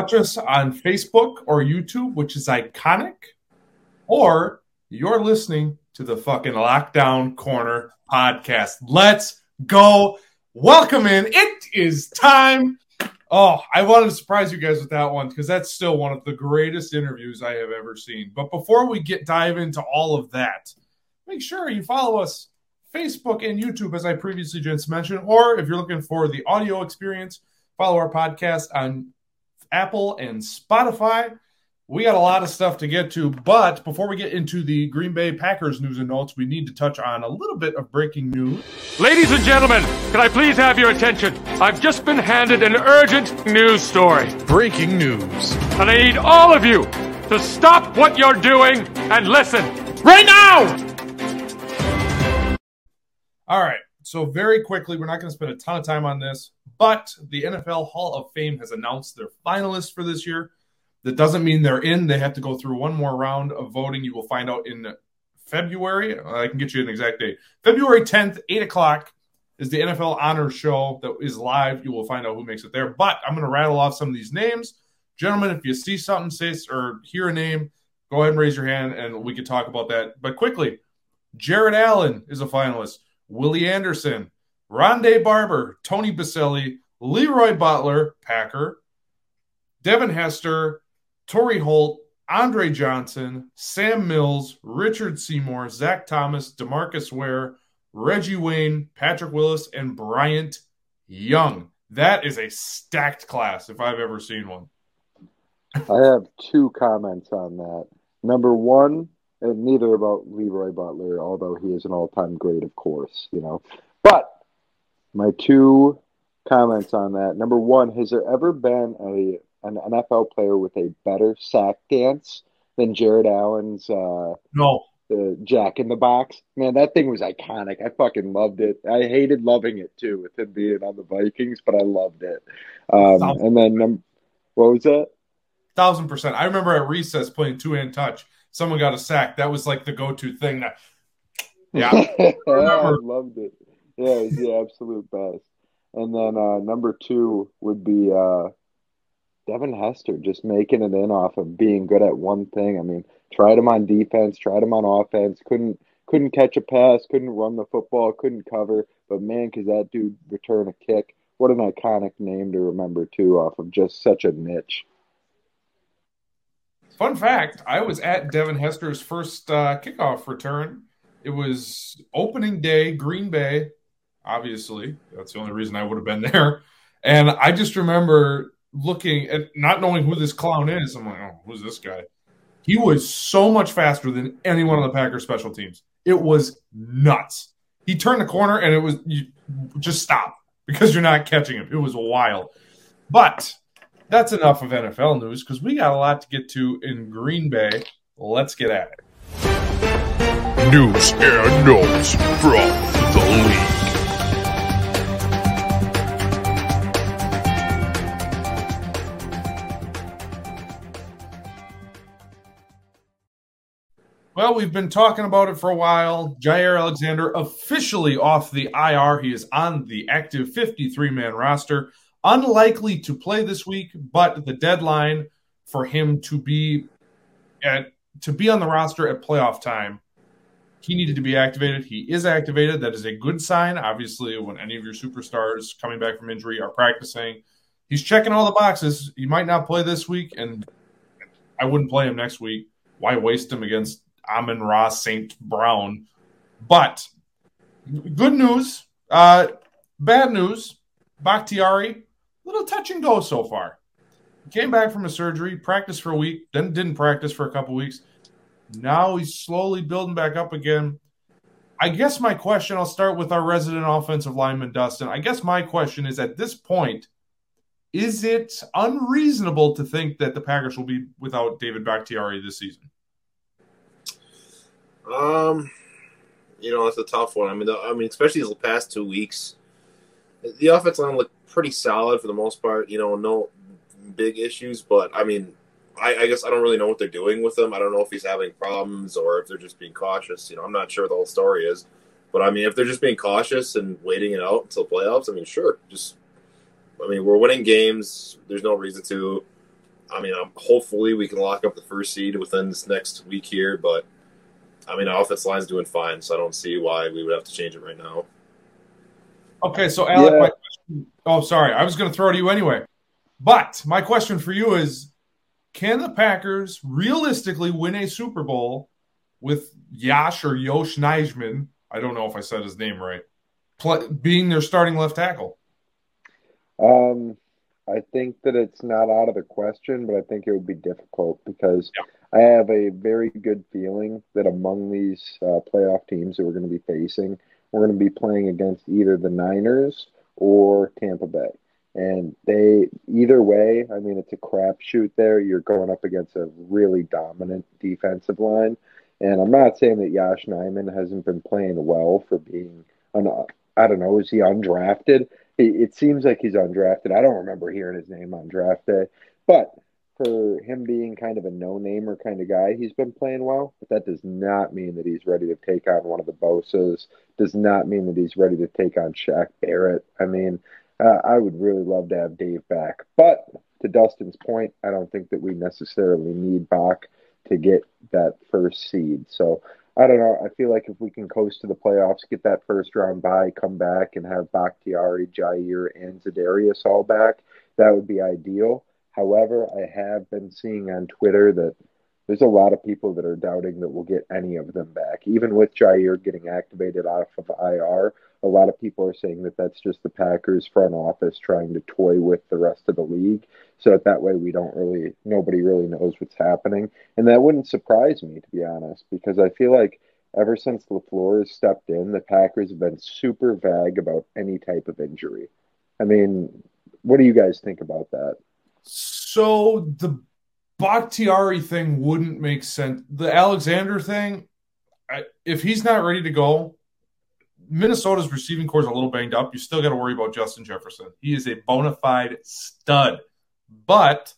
Watch us on Facebook or YouTube, which is iconic, or you're listening to the fucking Lockdown Corner podcast. Let's go. Welcome in. It is time. Oh, I wanted to surprise you guys with that one because that's still one of the greatest interviews I have ever seen. But before we get dive into all of that, make sure you follow us Facebook and YouTube, as I previously just mentioned, or if you're looking for the audio experience, follow our podcast on Apple and Spotify. We got a lot of stuff to get to, but before we get into the Green Bay Packers news and notes, we need to touch on a little bit of breaking news. Ladies and gentlemen, can I please have your attention? I've just been handed an urgent news story. Breaking news. And I need all of you to stop what you're doing and listen. Right now! All right. So, very quickly, we're not going to spend a ton of time on this, but the NFL Hall of Fame has announced their finalists for this year. That doesn't mean they're in. They have to go through one more round of voting. You will find out in February. I can get you an exact date. February 10th, 8 o'clock is the NFL Honors Show that is live. You will find out who makes it there. But I'm going to rattle off some of these names. Gentlemen, if you see something, say or hear a name, go ahead and raise your hand and we can talk about that. But quickly, Jared Allen is a finalist. Willie Anderson, Rondé Barber, Tony Boselli, Leroy Butler, Packer, Devin Hester, Torry Holt, Andre Johnson, Sam Mills, Richard Seymour, Zach Thomas, Demarcus Ware, Reggie Wayne, Patrick Willis, and Bryant Young. That is a stacked class if I've ever seen one. I have two comments on that. Number one, and neither about Leroy Butler, although he is an all-time great, of course, you know. But my two comments on that. Number one, has there ever been a an NFL player with a better sack dance than Jared Allen's uh, no the Jack in the Box? Man, that thing was iconic. I fucking loved it. I hated loving it too with him being on the Vikings, but I loved it. Um, and then num- what was that? Thousand percent. I remember at recess playing two hand touch. Someone got a sack. That was like the go to thing. That, yeah, I, I loved it. Yeah, was the absolute best. And then uh, number two would be uh, Devin Hester just making it in off of being good at one thing. I mean, tried him on defense, tried him on offense, couldn't couldn't catch a pass, couldn't run the football, couldn't cover. But man, could that dude return a kick? What an iconic name to remember too, off of just such a niche. Fun fact: I was at Devin Hester's first uh, kickoff return. It was opening day, Green Bay. Obviously, that's the only reason I would have been there. And I just remember looking at not knowing who this clown is. I'm like, oh, who's this guy? He was so much faster than anyone on the Packers special teams. It was nuts. He turned the corner and it was you just stop because you're not catching him. It was wild. But that's enough of NFL news because we got a lot to get to in Green Bay. Let's get at it. News and notes from the league. Well, we've been talking about it for a while. Jair Alexander officially off the IR. He is on the active 53 man roster. Unlikely to play this week, but the deadline for him to be at to be on the roster at playoff time, he needed to be activated. He is activated. That is a good sign. Obviously, when any of your superstars coming back from injury are practicing, he's checking all the boxes. He might not play this week, and I wouldn't play him next week. Why waste him against Amon-Ra St. Brown. But good news, uh, bad news. Bakhtiari, little touch and go so far. Came back from a surgery, practiced for a week, then didn't practice for a couple weeks. Now he's slowly building back up again. I guess my question, I'll start with our resident offensive lineman, Dustin. I guess my question is at this point, is it unreasonable to think that the Packers will be without David Bakhtiari this season? Um, you know, it's a tough one. I mean, the, I mean, especially the past two weeks, the offense line looked pretty solid for the most part. You know, no big issues, but I mean, I, I, guess I don't really know what they're doing with him. I don't know if he's having problems or if they're just being cautious. You know, I'm not sure the whole story is, but I mean, if they're just being cautious and waiting it out until playoffs, I mean, sure, just I mean, we're winning games. There's no reason to. I mean, hopefully we can lock up the first seed within this next week here. But I mean, our offense line's doing fine, so I don't see why we would have to change it right now. Okay, so Alec, Yeah. my question, oh, sorry, I was going to throw it to you anyway. But my question for you is can the Packers realistically win a Super Bowl with Yash or Yosh Nijman? I don't know if I said his name right. Play, being their starting left tackle. Um, I think that it's not out of the question, but I think it would be difficult because I have a very good feeling that among these uh, playoff teams that we're going to be facing, we're going to be playing against either the Niners or Tampa Bay. And they, either way, I mean, it's a crapshoot there. You're going up against a really dominant defensive line. And I'm not saying that Yash Nijman hasn't been playing well for being an, I don't know, is he undrafted? It, it seems like he's undrafted. I don't remember hearing his name on draft day. But for him being kind of a no-namer kind of guy, he's been playing well. But that does not mean that he's ready to take on one of the Bosa's. Does not mean that he's ready to take on Shaq Barrett. I mean, uh, I would really love to have Dave back. But to Dustin's point, I don't think that we necessarily need Bach to get that first seed. So I don't know. I feel like if we can coast to the playoffs, get that first round bye, come back and have Bakhtiari, Jair, and Zadarius all back, that would be ideal. However, I have been seeing on Twitter that there's a lot of people that are doubting that we'll get any of them back. Even with Jair getting activated off of IR, a lot of people are saying that that's just the Packers front office trying to toy with the rest of the league. So that, that way we don't really, nobody really knows what's happening. And that wouldn't surprise me, to be honest, because I feel like ever since LaFleur has stepped in, the Packers have been super vague about any type of injury. I mean, what do you guys think about that? So the Bakhtiari thing wouldn't make sense. The Alexander thing, I, if he's not ready to go, Minnesota's receiving corps is a little banged up. You still got to worry about Justin Jefferson. He is a bona fide stud. But,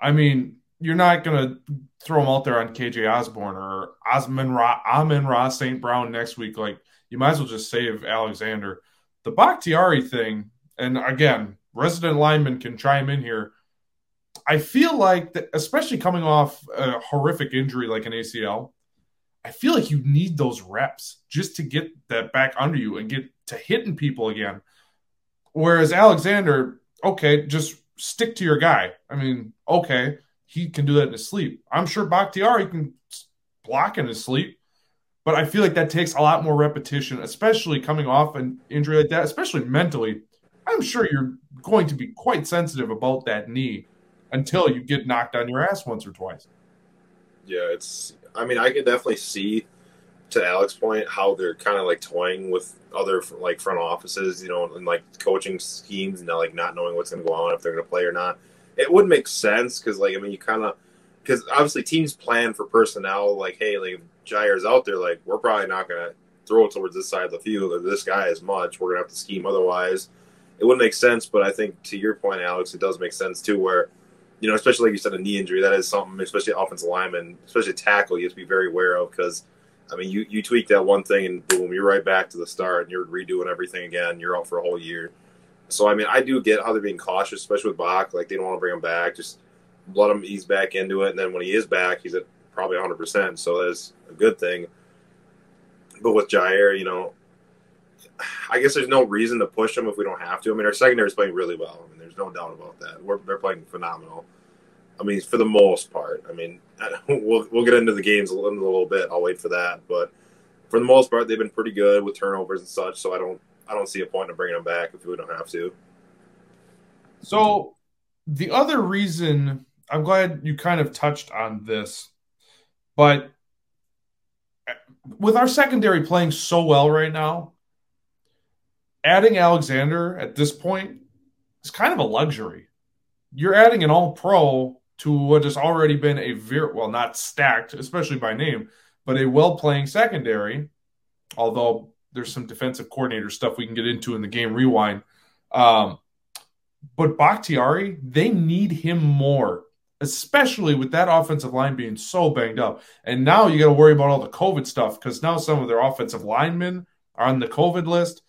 I mean, you're not going to throw him out there on KJ Osborne or Osman Ra, Amin Ra St. Brown next week. Like, you might as well just save Alexander. The Bakhtiari thing, and again, resident lineman can chime in here. I feel like that, especially coming off a horrific injury like an ACL, I feel like you need those reps just to get that back under you and get to hitting people again. Whereas Alexander, okay, just stick to your guy. I mean, okay, he can do that in his sleep. I'm sure Bakhtiari can block in his sleep, but I feel like that takes a lot more repetition, especially coming off an injury like that, especially mentally. I'm sure you're going to be quite sensitive about that knee until you get knocked on your ass once or twice. Yeah, it's. I mean, I can definitely see, to Alex's point, how they're kind of like toying with other like front offices, you know, and like coaching schemes, and like not knowing what's going to go on if they're going to play or not. It would make sense because, like, I mean, you kind of because obviously teams plan for personnel. Like, hey, like Jair's out there, like we're probably not going to throw it towards this side of the field or this guy as much. We're going to have to scheme otherwise. It wouldn't make sense, but I think to your point, Alex, it does make sense too, where you know, especially like you said, a knee injury, that is something, especially offensive lineman, especially tackle, you have to be very aware of because, I mean, you, you tweak that one thing and boom, you're right back to the start and you're redoing everything again. You're out for a whole year. So, I mean, I do get how they're being cautious, especially with Bach. Like, they don't want to bring him back. Just let him ease back into it. And then when he is back, he's at probably 100%. So that's a good thing. But with Jair, you know, I guess there's no reason to push them if we don't have to. I mean, our secondary is playing really well. I mean, there's no doubt about that. We're, they're playing phenomenal. I mean, for the most part. I mean, we'll we'll get into the games a little, in a little bit. I'll wait for that, but for the most part, they've been pretty good with turnovers and such. So I don't I don't see a point in bringing them back if we don't have to. So the other reason I'm glad you kind of touched on this, but with our secondary playing so well right now, adding Alexander at this point is kind of a luxury. You're adding an all pro to what has already been a very well, not stacked, especially by name, but a well playing secondary. Although there's some defensive coordinator stuff we can get into in the game rewind. Um, but Bakhtiari, they need him more, especially with that offensive line being so banged up. And now you got to worry about all the COVID stuff because now some of their offensive linemen are on the COVID list.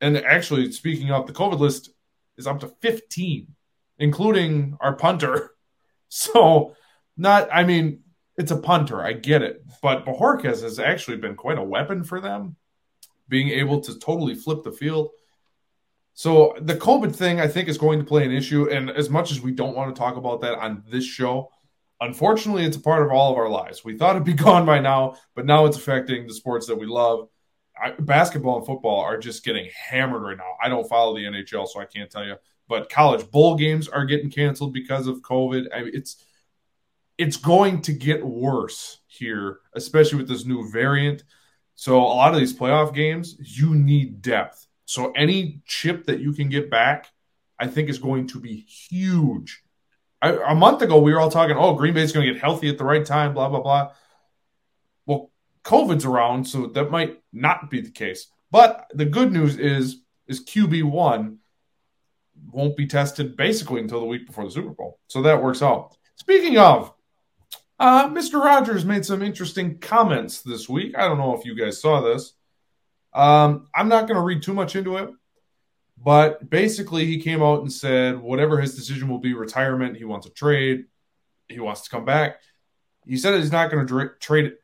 And actually, speaking of the COVID list, is up to 15, including our punter. So, not, I mean, it's a punter. I get it. But Bojorquez has actually been quite a weapon for them, being able to totally flip the field. So, the COVID thing, I think, is going to play an issue. And as much as we don't want to talk about that on this show, unfortunately, it's a part of all of our lives. We thought it'd be gone by now, but now it's affecting the sports that we love. I, basketball and football are just getting hammered right now. I don't follow the NHL, so I can't tell you. But college bowl games are getting canceled because of COVID. I mean, it's it's going to get worse here, especially with this new variant. So a lot of these playoff games, you need depth. So any chip that you can get back, I think is going to be huge I, a month ago, we were all talking, oh, Green Bay's going to get healthy at the right time, blah, blah, blah. COVID's around, so that might not be the case. But the good news is, is QB1 won't be tested basically until the week before the Super Bowl. So that works out. Speaking of, uh, Mr. Rodgers made some interesting comments this week. I don't know if you guys saw this. Um, I'm not going to read too much into it. But basically, he came out and said whatever his decision will be retirement, he wants a trade, he wants to come back. He said he's not going to dra- trade it.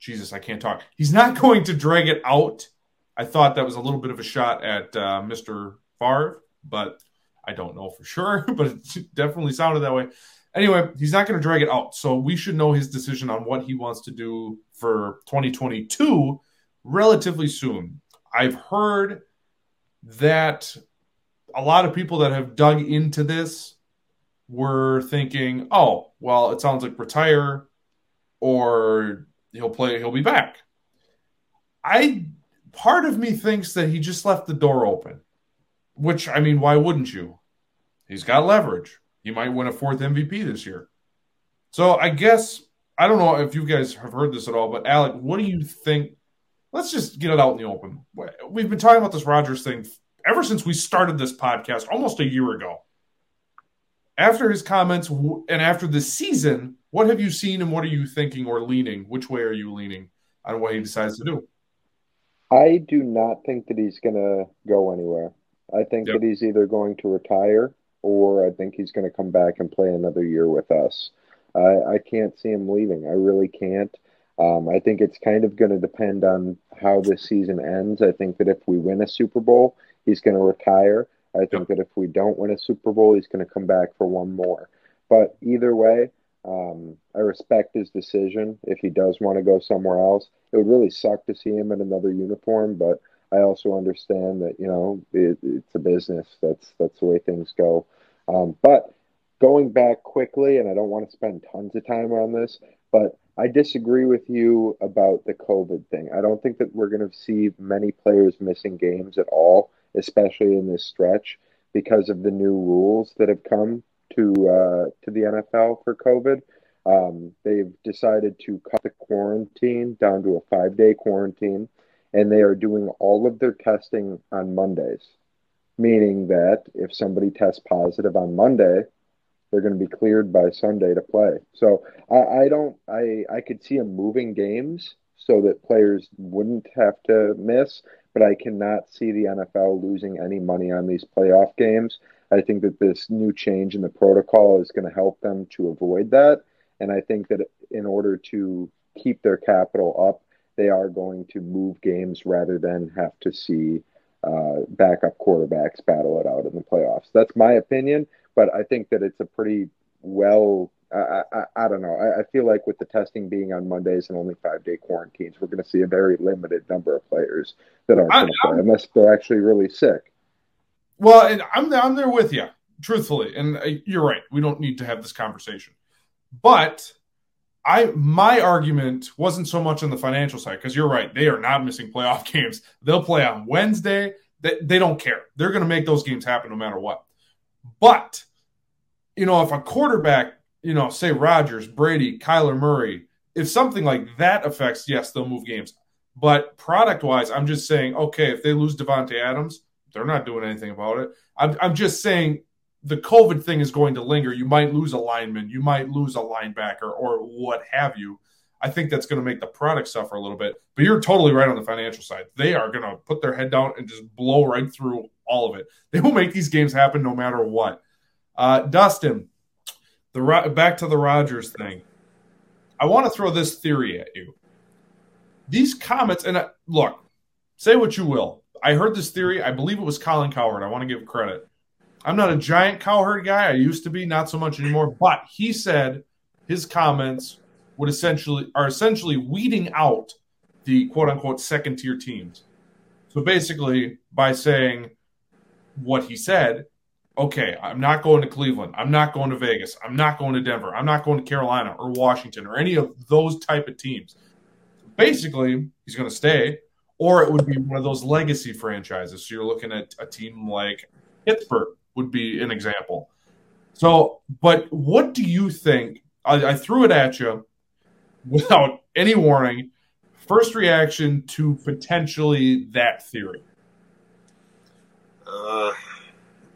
Jesus, I can't talk. He's not going to drag it out. I thought that was a little bit of a shot at uh, Mr. Favre, but I don't know for sure, but it definitely sounded that way. Anyway, he's not going to drag it out. So we should know his decision on what he wants to do for 2022 relatively soon. I've heard that a lot of people that have dug into this were thinking, oh, well, it sounds like retire or he'll play, he'll be back. I, part of me thinks that he just left the door open, which, I mean, why wouldn't you? He's got leverage. He might win a fourth MVP this year. So I guess, I don't know if you guys have heard this at all, but Alec, what do you think let's just get it out in the open. We've been talking about this Rodgers thing ever since we started this podcast almost a year ago. After his comments and after the season, what have you seen and what are you thinking or leaning? Which way are you leaning on what he decides to do? I do not think that he's going to go anywhere. I think yep. that he's either going to retire or I think he's going to come back and play another year with us. I, I can't see him leaving. I really can't. Um, I think it's kind of going to depend on how this season ends. I think that if we win a Super Bowl, he's going to retire. I think that if we don't win a Super Bowl, he's going to come back for one more. But either way, um, I respect his decision. If he does want to go somewhere else, it would really suck to see him in another uniform. But I also understand that you know it, it's a business. That's that's the way things go. Um, but going back quickly, and I don't want to spend tons of time on this, but I disagree with you about the COVID thing. I don't think that we're going to see many players missing games at all, especially in this stretch, because of the new rules that have come to uh, to the NFL for COVID. Um, they've decided to cut the quarantine down to a five day quarantine, and they are doing all of their testing on Mondays, meaning that if somebody tests positive on Monday, they're going to be cleared by Sunday to play. So I, I don't I I could see them moving games so that players wouldn't have to miss, but I cannot see the NFL losing any money on these playoff games. I think that this new change in the protocol is going to help them to avoid that. And I think that in order to keep their capital up, they are going to move games rather than have to see uh, backup quarterbacks battle it out in the playoffs. That's my opinion but I think that it's a pretty well. I, I, I don't know. I, I, feel like with the testing being on Mondays and only five day quarantines, we're going to see a very limited number of players that aren't going to play unless they're actually really sick. Well, and I'm I'm there with you, truthfully, and uh, you're right. We don't need to have this conversation, but I my argument wasn't so much on the financial side because you're right. They are not missing playoff games. They'll play on Wednesday. They, they don't care. They're going to make those games happen no matter what. But, you know, if a quarterback, you know, say Rodgers, Brady, Kyler Murray, if something like that affects, yes, they'll move games. But product wise, I'm just saying, okay, if they lose Davante Adams, they're not doing anything about it. I'm, I'm just saying the COVID thing is going to linger. You might lose a lineman, you might lose a linebacker, or what have you. I think that's going to make the product suffer a little bit. But you're totally right on the financial side. They are going to put their head down and just blow right through all of it. They will make these games happen no matter what. Uh, Dustin, the back to the Rodgers thing. I want to throw this theory at you. These comments, and uh, look, say what you will. I heard this theory. I believe it was Colin Cowherd. I want to give credit. I'm not a giant Cowherd guy. I used to be, not so much anymore. But he said his comments would essentially are essentially weeding out the quote unquote second tier teams. So basically, by saying what he said, okay, I'm not going to Cleveland, I'm not going to Vegas, I'm not going to Denver, I'm not going to Carolina or Washington or any of those type of teams. Basically, he's going to stay, or it would be one of those legacy franchises. So you're looking at a team like Pittsburgh would be an example. So, but what do you think? I, I threw it at you without any warning. First reaction to potentially that theory. Uh,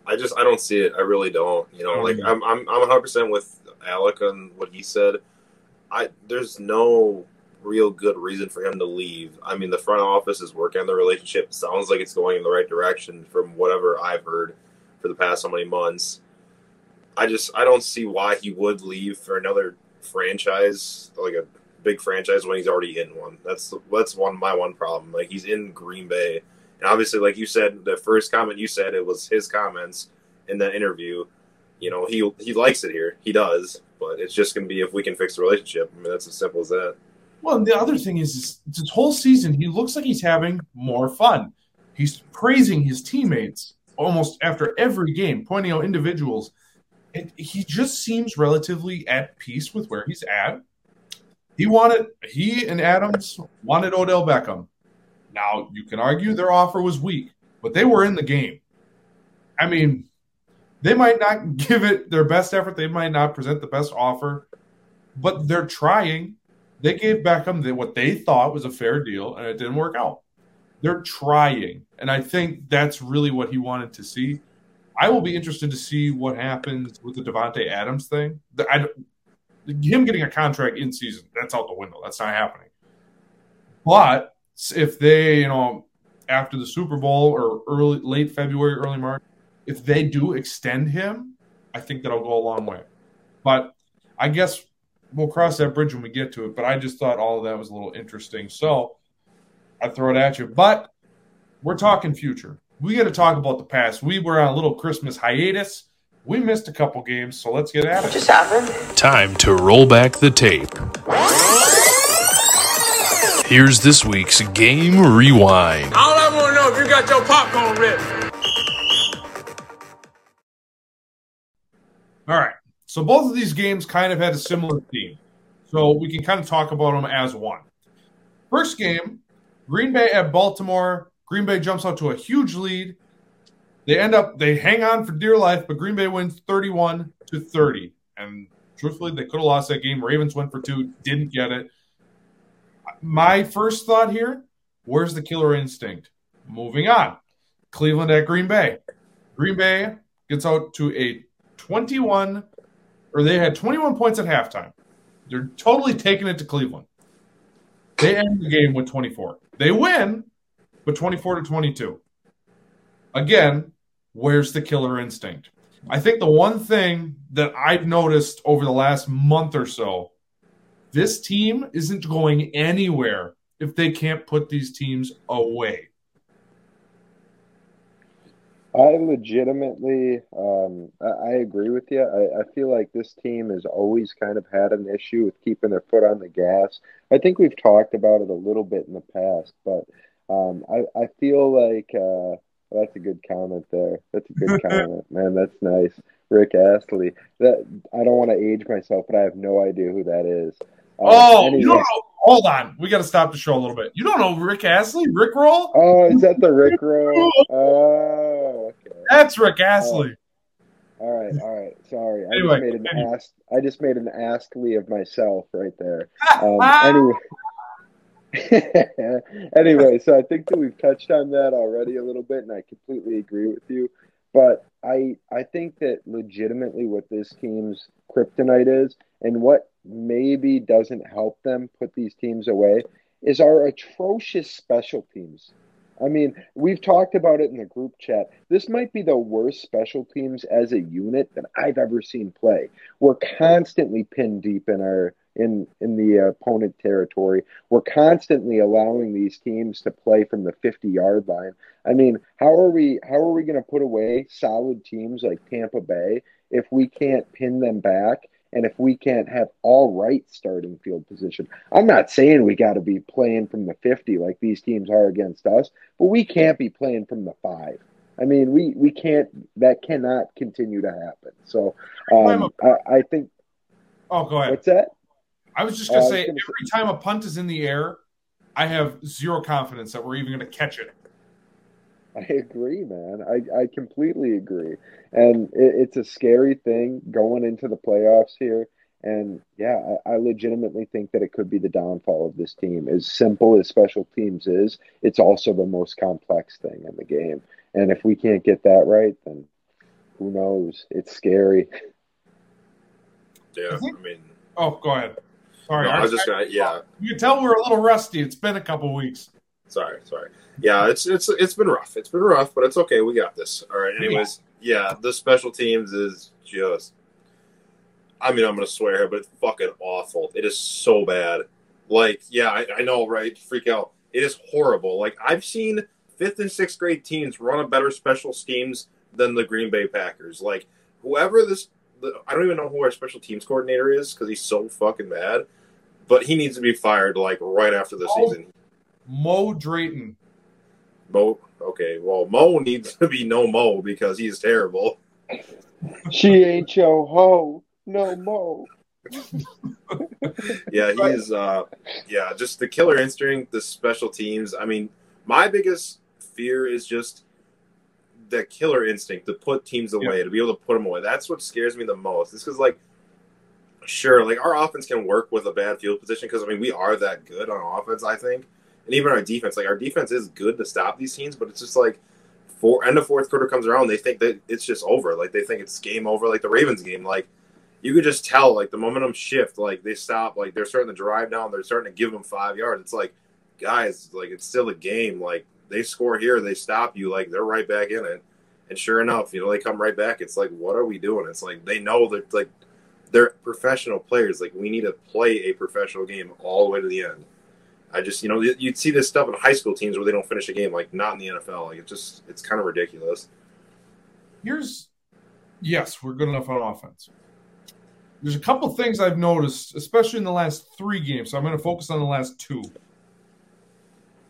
I just I don't see it. I really don't. You know, like mm-hmm. I'm I'm I'm 100 percent with Alec on what he said. I there's no real good reason for him to leave. I mean, the front office is working on the relationship. Sounds like it's going in the right direction from whatever I've heard for the past so many months. I just I don't see why he would leave for another franchise, like a big franchise, when he's already in one. That's that's one my one problem. Like he's in Green Bay, and obviously, like you said, the first comment you said it was his comments in that interview. You know, he he likes it here. He does, but it's just going to be if we can fix the relationship. I mean, that's as simple as that. Well, the other thing is, is this whole season he looks like he's having more fun. He's praising his teammates almost after every game, pointing out individuals. It, he just seems relatively at peace with where he's at. He wanted he and Adams wanted Odell Beckham. Now you can argue their offer was weak, but they were in the game. I mean, they might not give it their best effort. They might not present the best offer, but they're trying. They gave Beckham what they thought was a fair deal, and it didn't work out. They're trying. And I think that's really what he wanted to see. I will be interested to see what happens with the Davante Adams thing. I, him getting a contract in season, that's out the window. That's not happening. But if they, you know, after the Super Bowl or early, late February, early March, if they do extend him, I think that'll go a long way. But I guess we'll cross that bridge when we get to it. But I just thought all of that was a little interesting. So I throw it at you. But we're talking future. We got to talk about the past. We were on a little Christmas hiatus. We missed a couple games, so let's get at it. What just happened? Time to roll back the tape. Here's this week's Game Rewind. All I want to know if you got your popcorn ready. All right. So both of these games kind of had a similar theme. So we can kind of talk about them as one. First game, Green Bay at Baltimore. Green Bay jumps out to a huge lead. They end up they hang on for dear life, but Green Bay wins 31 to 30. And truthfully, they could have lost that game. Ravens went for two, didn't get it. My first thought here, where's the killer instinct? Moving on. Cleveland at Green Bay. Green Bay gets out to a 21 or they had 21 points at halftime. They're totally taking it to Cleveland. They end the game with 24. They win, but 24 to 22. Again, where's the killer instinct? I think the one thing that I've noticed over the last month or so, this team isn't going anywhere if they can't put these teams away. I legitimately, um, I, I, agree with you. I, I, feel like this team has always kind of had an issue with keeping their foot on the gas. I think we've talked about it a little bit in the past, but um, I, I feel like uh, that's a good comment there. That's a good comment, man. That's nice, Rick Astley. That I don't want to age myself, but I have no idea who that is. Um, oh, anyway. you don't know? Hold on, we got to stop the show a little bit. You don't know Rick Astley? Rick Roll? Oh, is that the Rick Roll? oh, okay. That's Rick Astley. Oh. All right, all right. Sorry, I anyway, just made an anyway. I just made an Astley of myself right there. Um, anyway. anyway, so I think that we've touched on that already a little bit, and I completely agree with you. But I I think that legitimately what this team's kryptonite is, and what maybe doesn't help them put these teams away, is our atrocious special teams. I mean, we've talked about it in the group chat. This might be the worst special teams as a unit that I've ever seen play. We're constantly pinned deep in our in in the opponent territory. We're constantly allowing these teams to play from the 50 yard line. I mean, how are we how are we going to put away solid teams like Tampa Bay if we can't pin them back and if we can't have all right starting field position? I'm not saying we got to be playing from the 50 like these teams are against us, but we can't be playing from the 5. I mean, we, we can't, that cannot continue to happen. So um, I, I think. Oh, go ahead. What's that? I was just going to uh, say, every say, time a punt is in the air, I have zero confidence that we're even going to catch it. I agree, man. I, I completely agree. And it, it's a scary thing going into the playoffs here. And yeah, I, I, legitimately think that it could be the downfall of this team. As simple as special teams is, it's also the most complex thing in the game. And if we can't get that right, then who knows? It's scary. Yeah, mm-hmm. I mean. Oh, go ahead. Sorry, no, I was just gonna. Yeah, you can tell we're a little rusty. It's been a couple weeks. Sorry, sorry. Yeah, it's it's it's been rough. It's been rough, but it's okay. We got this. All right. Anyways, yeah, yeah the special teams is just. I mean, I'm gonna swear here, but it's fucking awful. It is so bad. Like, yeah, I, I know, right? Freak out. It is horrible. Like, I've seen fifth and sixth grade teams run a better special schemes than the Green Bay Packers. Like, whoever this I don't even know who our special teams coordinator is because he's so fucking bad. But he needs to be fired like right after the Mo, season. Mo Drayton. Mo. Okay, well, Mo needs to be no Mo because he's terrible. She ain't your hoe, no Mo. yeah, he's uh, yeah, just the killer instinct, the special teams. I mean, my biggest fear is just the killer instinct to put teams away, yeah. to be able to put them away. That's what scares me the most. This is like, sure, like our offense can work with a bad field position because I mean we are that good on offense, I think, and even our defense. Like our defense is good to stop these teams, but it's just like. For end of fourth quarter comes around, they think that it's just over. Like they think it's game over. Like the Ravens game, like you could just tell like the momentum shift like they stop like they're starting to drive down they're starting to give them five yards it's like guys like it's still a game like they score here, they stop you, like they're right back in it. And sure enough, you know, they come right back. It's like, what are we doing? It's like they know that like they're professional players. Like we need to play a professional game all the way to the end. I just, you know, you'd see this stuff in high school teams where they don't finish a game, like not in the NFL. Like it's just, it's kind of ridiculous. Here's, yes, we're good enough on offense. There's a couple things I've noticed, especially in the last three games. So I'm going to focus on the last two.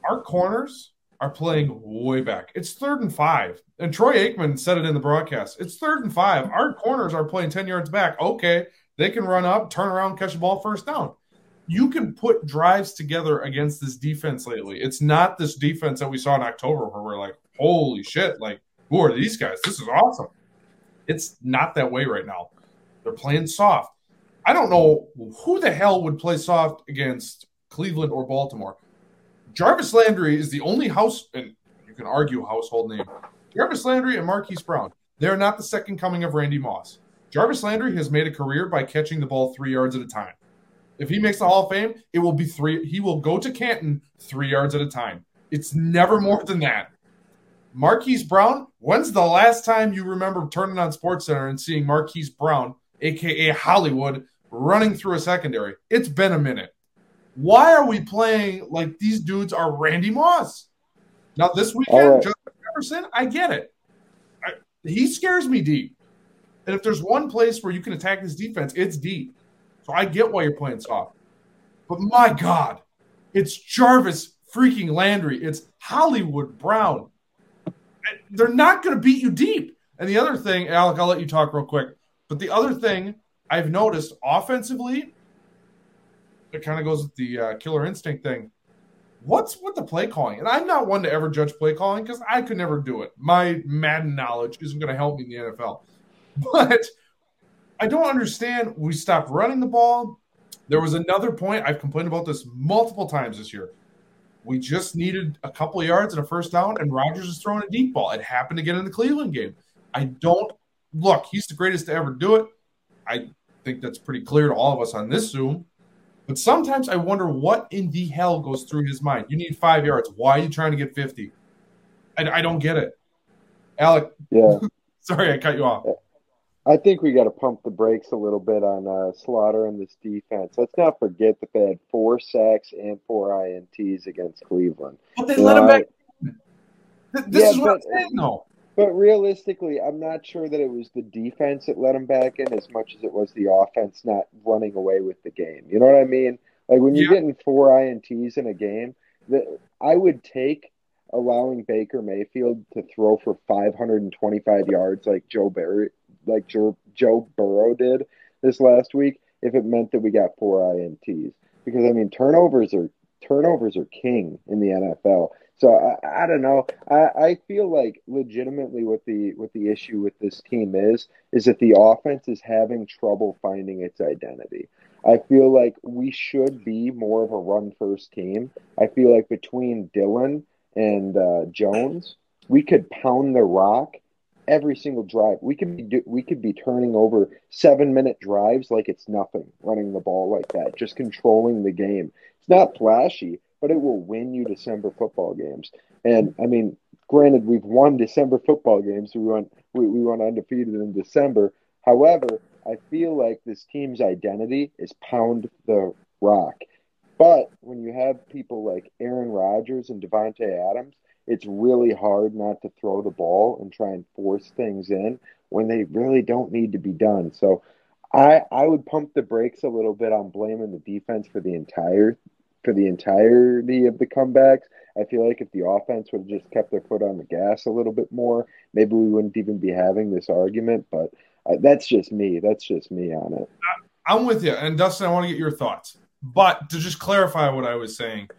Our corners are playing way back. It's third and five. And Troy Aikman said it in the broadcast. It's third and five. Our corners are playing 10 yards back. Okay, they can run up, turn around, catch the ball first down. You can put drives together against this defense lately. It's not this defense that we saw in October where we're like, holy shit, like, who are these guys? This is awesome. It's not that way right now. They're playing soft. I don't know who the hell would play soft against Cleveland or Baltimore. Jarvis Landry is the only house, and you can argue household name. Jarvis Landry and Marquise Brown. They're not the second coming of Randy Moss. Jarvis Landry has made a career by catching the ball three yards at a time. If he makes the Hall of Fame, it will be three. He will go to Canton three yards at a time. It's never more than that. Marquise Brown, when's the last time you remember turning on Sports Center and seeing Marquise Brown, aka Hollywood, running through a secondary? It's been a minute. Why are we playing like these dudes are Randy Moss? Now this weekend, right. Justin Jefferson, I get it. I, he scares me deep. And if there's one place where you can attack this defense, it's deep. So I get why you're playing soft. But my God, it's Jarvis freaking Landry. It's Hollywood Brown. They're not going to beat you deep. And the other thing, Alec, I'll let you talk real quick. But the other thing I've noticed offensively, it kind of goes with the uh, killer instinct thing. What's with the play calling? And I'm not one to ever judge play calling because I could never do it. My Madden knowledge isn't going to help me in the NFL. But I don't understand. We stopped running the ball. There was another point. I've complained about this multiple times this year. We just needed a couple of yards and a first down, and Rodgers is throwing a deep ball. It happened again in the Cleveland game. I don't look, he's the greatest to ever do it. I think that's pretty clear to all of us on this Zoom. But sometimes I wonder what in the hell goes through his mind. You need five yards. Why are you trying to get 50? I, I don't get it. Alec, Yeah. sorry I cut you off. I think we got to pump the brakes a little bit on uh, Slaughter and this defense. Let's not forget that they had four sacks and four INTs against Cleveland. But they let him back. This Yeah, is what I'm saying, though. But realistically, I'm not sure that it was the defense that let him back in as much as it was the offense not running away with the game. You know what I mean? Like when you're Yeah. getting four INTs in a game, that I would take allowing Baker Mayfield to throw for 525 yards like Joe Barry, like Joe, Burrow did this last week if it meant that we got four INTs. Because I mean, turnovers are turnovers are king in the NFL. So I, I don't know. I, I feel like legitimately what the what the issue with this team is is that the offense is having trouble finding its identity. I feel like we should be more of a run first team. I feel like between Dylan and uh, Jones, we could pound the rock every single drive. We could be do, we could be turning over seven minute drives like it's nothing, running the ball like that, just controlling the game. It's not flashy, but it will win you December football games. And I mean, granted, we've won December football games. We went we, we went undefeated in December. However, I feel like this team's identity is pound the rock. But when you have people like Aaron Rodgers and Davante Adams, it's really hard not to throw the ball and try and force things in when they really don't need to be done. So I I would pump the brakes a little bit on blaming the defense for the entire for the entirety of the comebacks. I feel like if the offense would have just kept their foot on the gas a little bit more, maybe we wouldn't even be having this argument. But uh, that's just me. That's just me on it. I'm with you. And Dustin, I want to get your thoughts. But to just clarify what I was saying,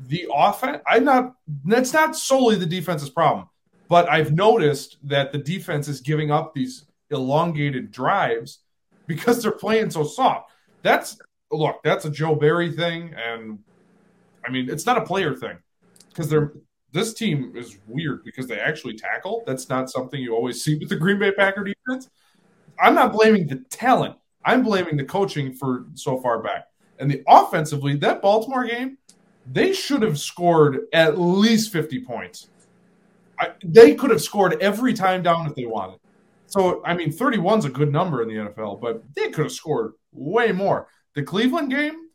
the offense, I'm not, that's not solely the defense's problem. But I've noticed that the defense is giving up these elongated drives because they're playing so soft. That's, look, that's a Joe Barry thing. And I mean, it's not a player thing because they're, this team is weird because they actually tackle. That's not something you always see with the Green Bay Packer defense. I'm not blaming the talent. I'm blaming the coaching for so far back. And the offensively, that Baltimore game, they should have scored at least 50 points. I, they could have scored every time down if they wanted. So, I mean, 31 is a good number in the NFL, but they could have scored way more. The Cleveland game,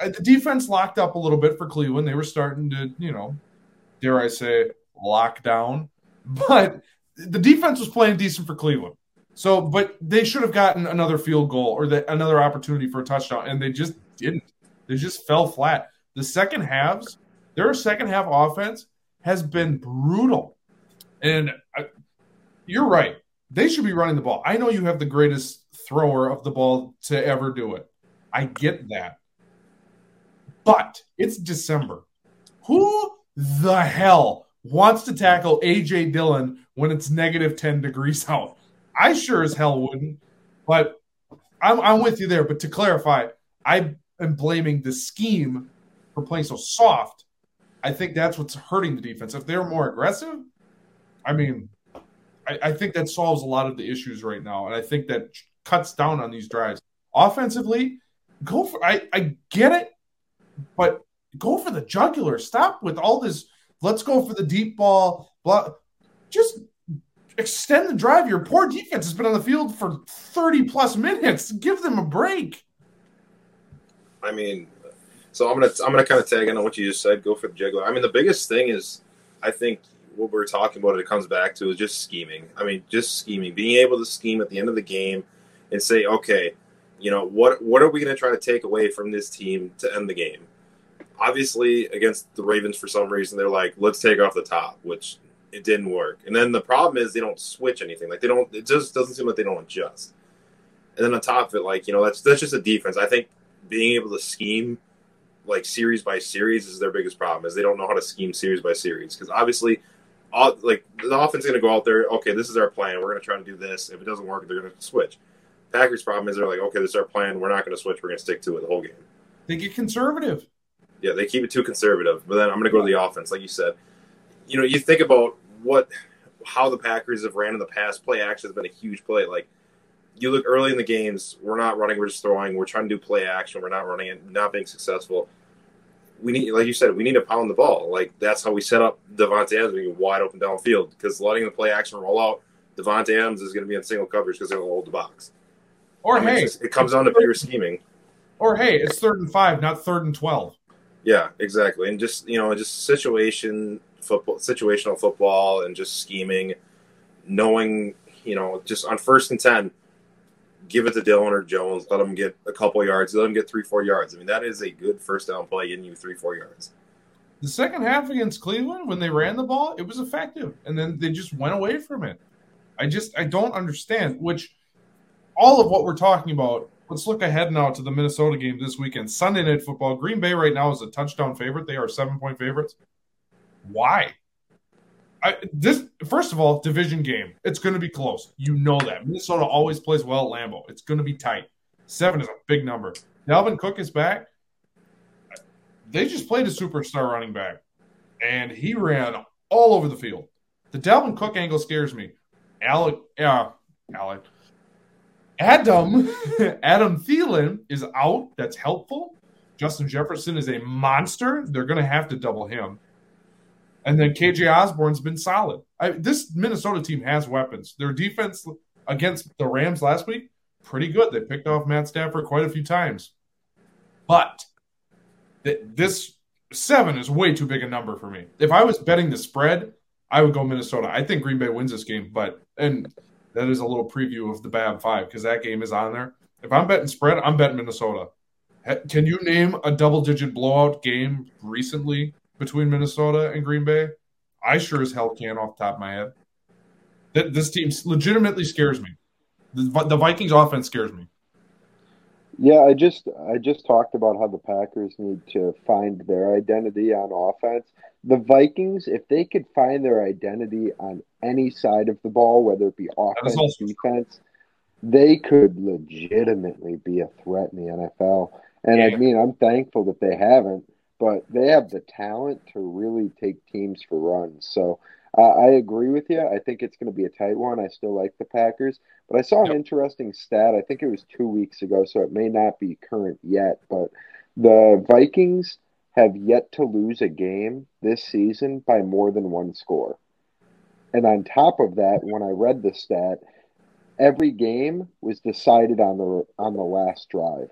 uh, the defense locked up a little bit for Cleveland. They were starting to, you know, dare I say, lock down. But the defense was playing decent for Cleveland. So, but they should have gotten another field goal or the, another opportunity for a touchdown, and they just didn't. They just fell flat. The second halves, their second half offense has been brutal. And I, you're right. They should be running the ball. I know you have the greatest thrower of the ball to ever do it. I get that. But it's December. Who the hell wants to tackle AJ Dillon when it's negative 10 degrees out? I sure as hell wouldn't. But I'm, I'm with you there. But to clarify, I am blaming the scheme for playing so soft. I think that's what's hurting the defense. If they're more aggressive, I mean, I, I think that solves a lot of the issues right now. And I think that cuts down on these drives. Offensively, go for I, I get it, but go for the jugular. Stop with all this. Let's go for the deep ball. Blah. Just extend the drive. Your poor defense has been on the field for 30 plus minutes. Give them a break. I mean, so I'm gonna I'm gonna kind of tag in on what you just said. Go for the juggler. I mean, the biggest thing is, I think what we're talking about. It comes back to is just scheming. I mean, just scheming. Being able to scheme at the end of the game and say, okay, you know what what are we going to try to take away from this team to end the game? Obviously, against the Ravens, for some reason, they're like, let's take off the top, which it didn't work. And then the problem is they don't switch anything. Like they don't. It just doesn't seem like they don't adjust. And then on top of it, like you know, that's that's just a defense. I think being able to scheme like series by series is their biggest problem. Is they don't know how to scheme series by series because obviously, all like the offense is going to go out there. Okay, this is our plan. We're going to try to do this. If it doesn't work, they're going to switch. Packers' problem is they're like, okay, this is our plan. We're not going to switch. We're going to stick to it the whole game. They get conservative. Yeah, they keep it too conservative. But then I'm going to go to the offense, like you said. You know, you think about what how the Packers have ran in the past. Play action has been a huge play. Like you look early in the games, we're not running, we're just throwing. We're trying to do play action. We're not running it, not being successful. We need, like you said, we need to pound the ball. Like that's how we set up Davante Adams being wide open downfield because letting the play action roll out, Davante Adams is going to be in single coverage because they're going to hold the box. Or I mean, hey, just- it comes down to pure scheming. or hey, it's third and five, not third and twelve. Yeah, exactly. And just you know, just situation football, situational football, and just scheming, knowing you know, just on first and ten, give it to Dillon or Jones, let them get a couple yards, let them get three, four yards. I mean, that is a good first down play, getting you three, four yards. The second half against Cleveland, when they ran the ball, it was effective, and then they just went away from it. I just I don't understand. Which all of what we're talking about. Let's look ahead now to the Minnesota game this weekend, Sunday Night Football. Green Bay right now is a touchdown favorite. They are seven point favorites. Why? I, this first of all, division game. It's going to be close. You know that Minnesota always plays well at Lambeau. It's going to be tight. Seven is a big number. Dalvin Cook is back. They just played a superstar running back, and he ran all over the field. The Dalvin Cook angle scares me. Alec, uh, Alec, Adam, Adam Thielen is out. That's helpful. Justin Jefferson is a monster. They're going to have to double him. And then KJ Osborne's been solid. I, this Minnesota team has weapons. Their defense against the Rams last week, pretty good. They picked off Matt Stafford quite a few times. But th- this seven is way too big a number for me. If I was betting the spread, I would go Minnesota. I think Green Bay wins this game, but and that is a little preview of the Bab Five because that game is on there. If I'm betting spread, I'm betting Minnesota. Can you name a double-digit blowout game recently between Minnesota and Green Bay? I sure as hell can off the top of my head. That this team legitimately scares me. The, the Vikings offense scares me. Yeah, I just I just talked about how the Packers need to find their identity on offense. The Vikings, if they could find their identity on any side of the ball, whether it be offense, also- defense, they could legitimately be a threat in the NFL. And I mean, I'm thankful that they haven't, but they have the talent to really take teams for runs. So uh, I agree with you. I think it's going to be a tight one. I still like the Packers, but I saw an Yep. interesting stat. I think it was two weeks ago, so it may not be current yet. But the Vikings have yet to lose a game this season by more than one score. And on top of that, when I read the stat, every game was decided on the on the last drive.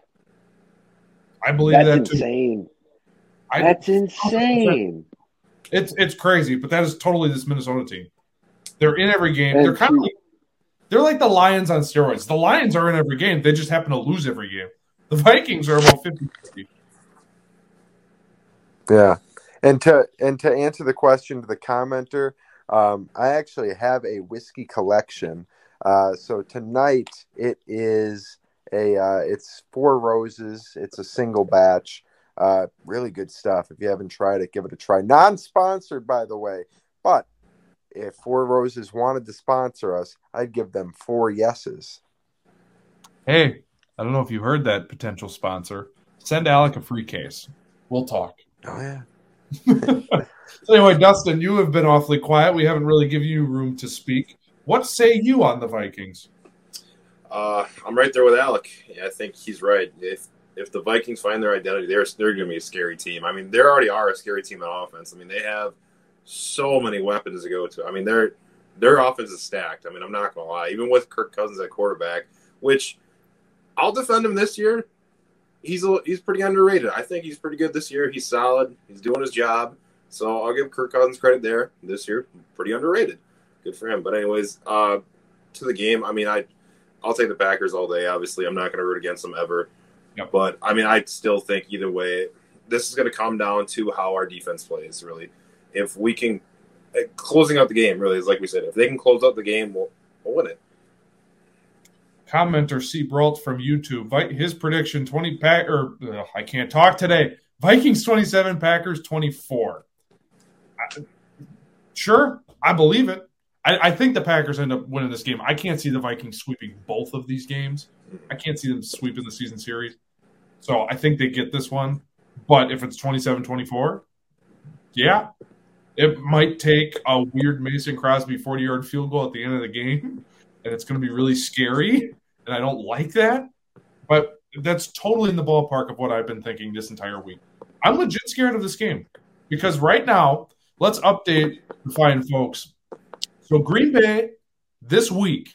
I believe That's that too. insane. I, That's insane. It's it's crazy, but that is totally this Minnesota team. They're in every game. And they're kind of like, they're like the Lions on steroids. The Lions are in every game. They just happen to lose every game. The Vikings are about 50-50. Yeah, and to and to answer the question to the commenter, um, I actually have a whiskey collection. Uh, so tonight it is a uh, it's four roses. It's a single batch. Uh, really good stuff. If you haven't tried it, give it a try. Non-sponsored, by the way, but if Four Roses wanted to sponsor us, I'd give them four yeses. Hey, I don't know if you heard that potential sponsor. Send Alec a free case. We'll talk. Oh yeah. So anyway, Dustin, you have been awfully quiet. We haven't really given you room to speak. What say you on the Vikings? Uh, I'm right there with Alec. Yeah, I think he's right. If if the Vikings find their identity, they're they're going to be a scary team. I mean, they already are a scary team on offense. I mean, they have so many weapons to go to. I mean, their their offense is stacked. I mean, I'm not going to lie. Even with Kirk Cousins at quarterback, which I'll defend him this year. He's a, he's pretty underrated. I think he's pretty good this year. He's solid. He's doing his job. So I'll give Kirk Cousins credit there. This year, pretty underrated. Good for him. But anyways, uh, to the game. I mean, I I'll take the Packers all day. Obviously, I'm not going to root against them ever. Yep. But I mean, I still think either way, this is going to come down to how our defense plays. Really, if we can uh, closing out the game, really is like we said. If they can close out the game, we'll, we'll win it. Commenter C. Brault from YouTube. His prediction 20 pack or ugh, I can't talk today. Vikings 27, Packers 24. I- Sure, I believe it. I, I think the Packers end up winning this game. I can't see the Vikings sweeping both of these games. I can't see them sweeping the season series. So I think they get this one. But if it's 27 24, yeah, it might take a weird Mason Crosby 40 yard field goal at the end of the game. And it's going to be really scary. And I don't like that. But that's totally in the ballpark of what I've been thinking this entire week. I'm legit scared of this game because right now, let's update the fine folks. So Green Bay this week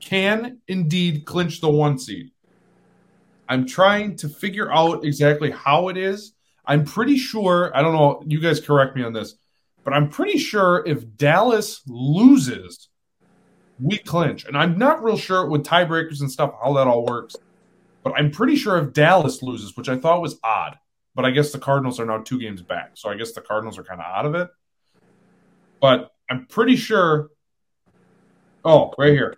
can indeed clinch the one seed. I'm trying to figure out exactly how it is. I'm pretty sure, I don't know, you guys correct me on this, but I'm pretty sure if Dallas loses, we clinch. And I'm not real sure with tiebreakers and stuff how that all works. But I'm pretty sure if Dallas loses, which I thought was odd, but I guess the Cardinals are now two games back. So I guess the Cardinals are kind of out of it. But I'm pretty sure. Oh, right here.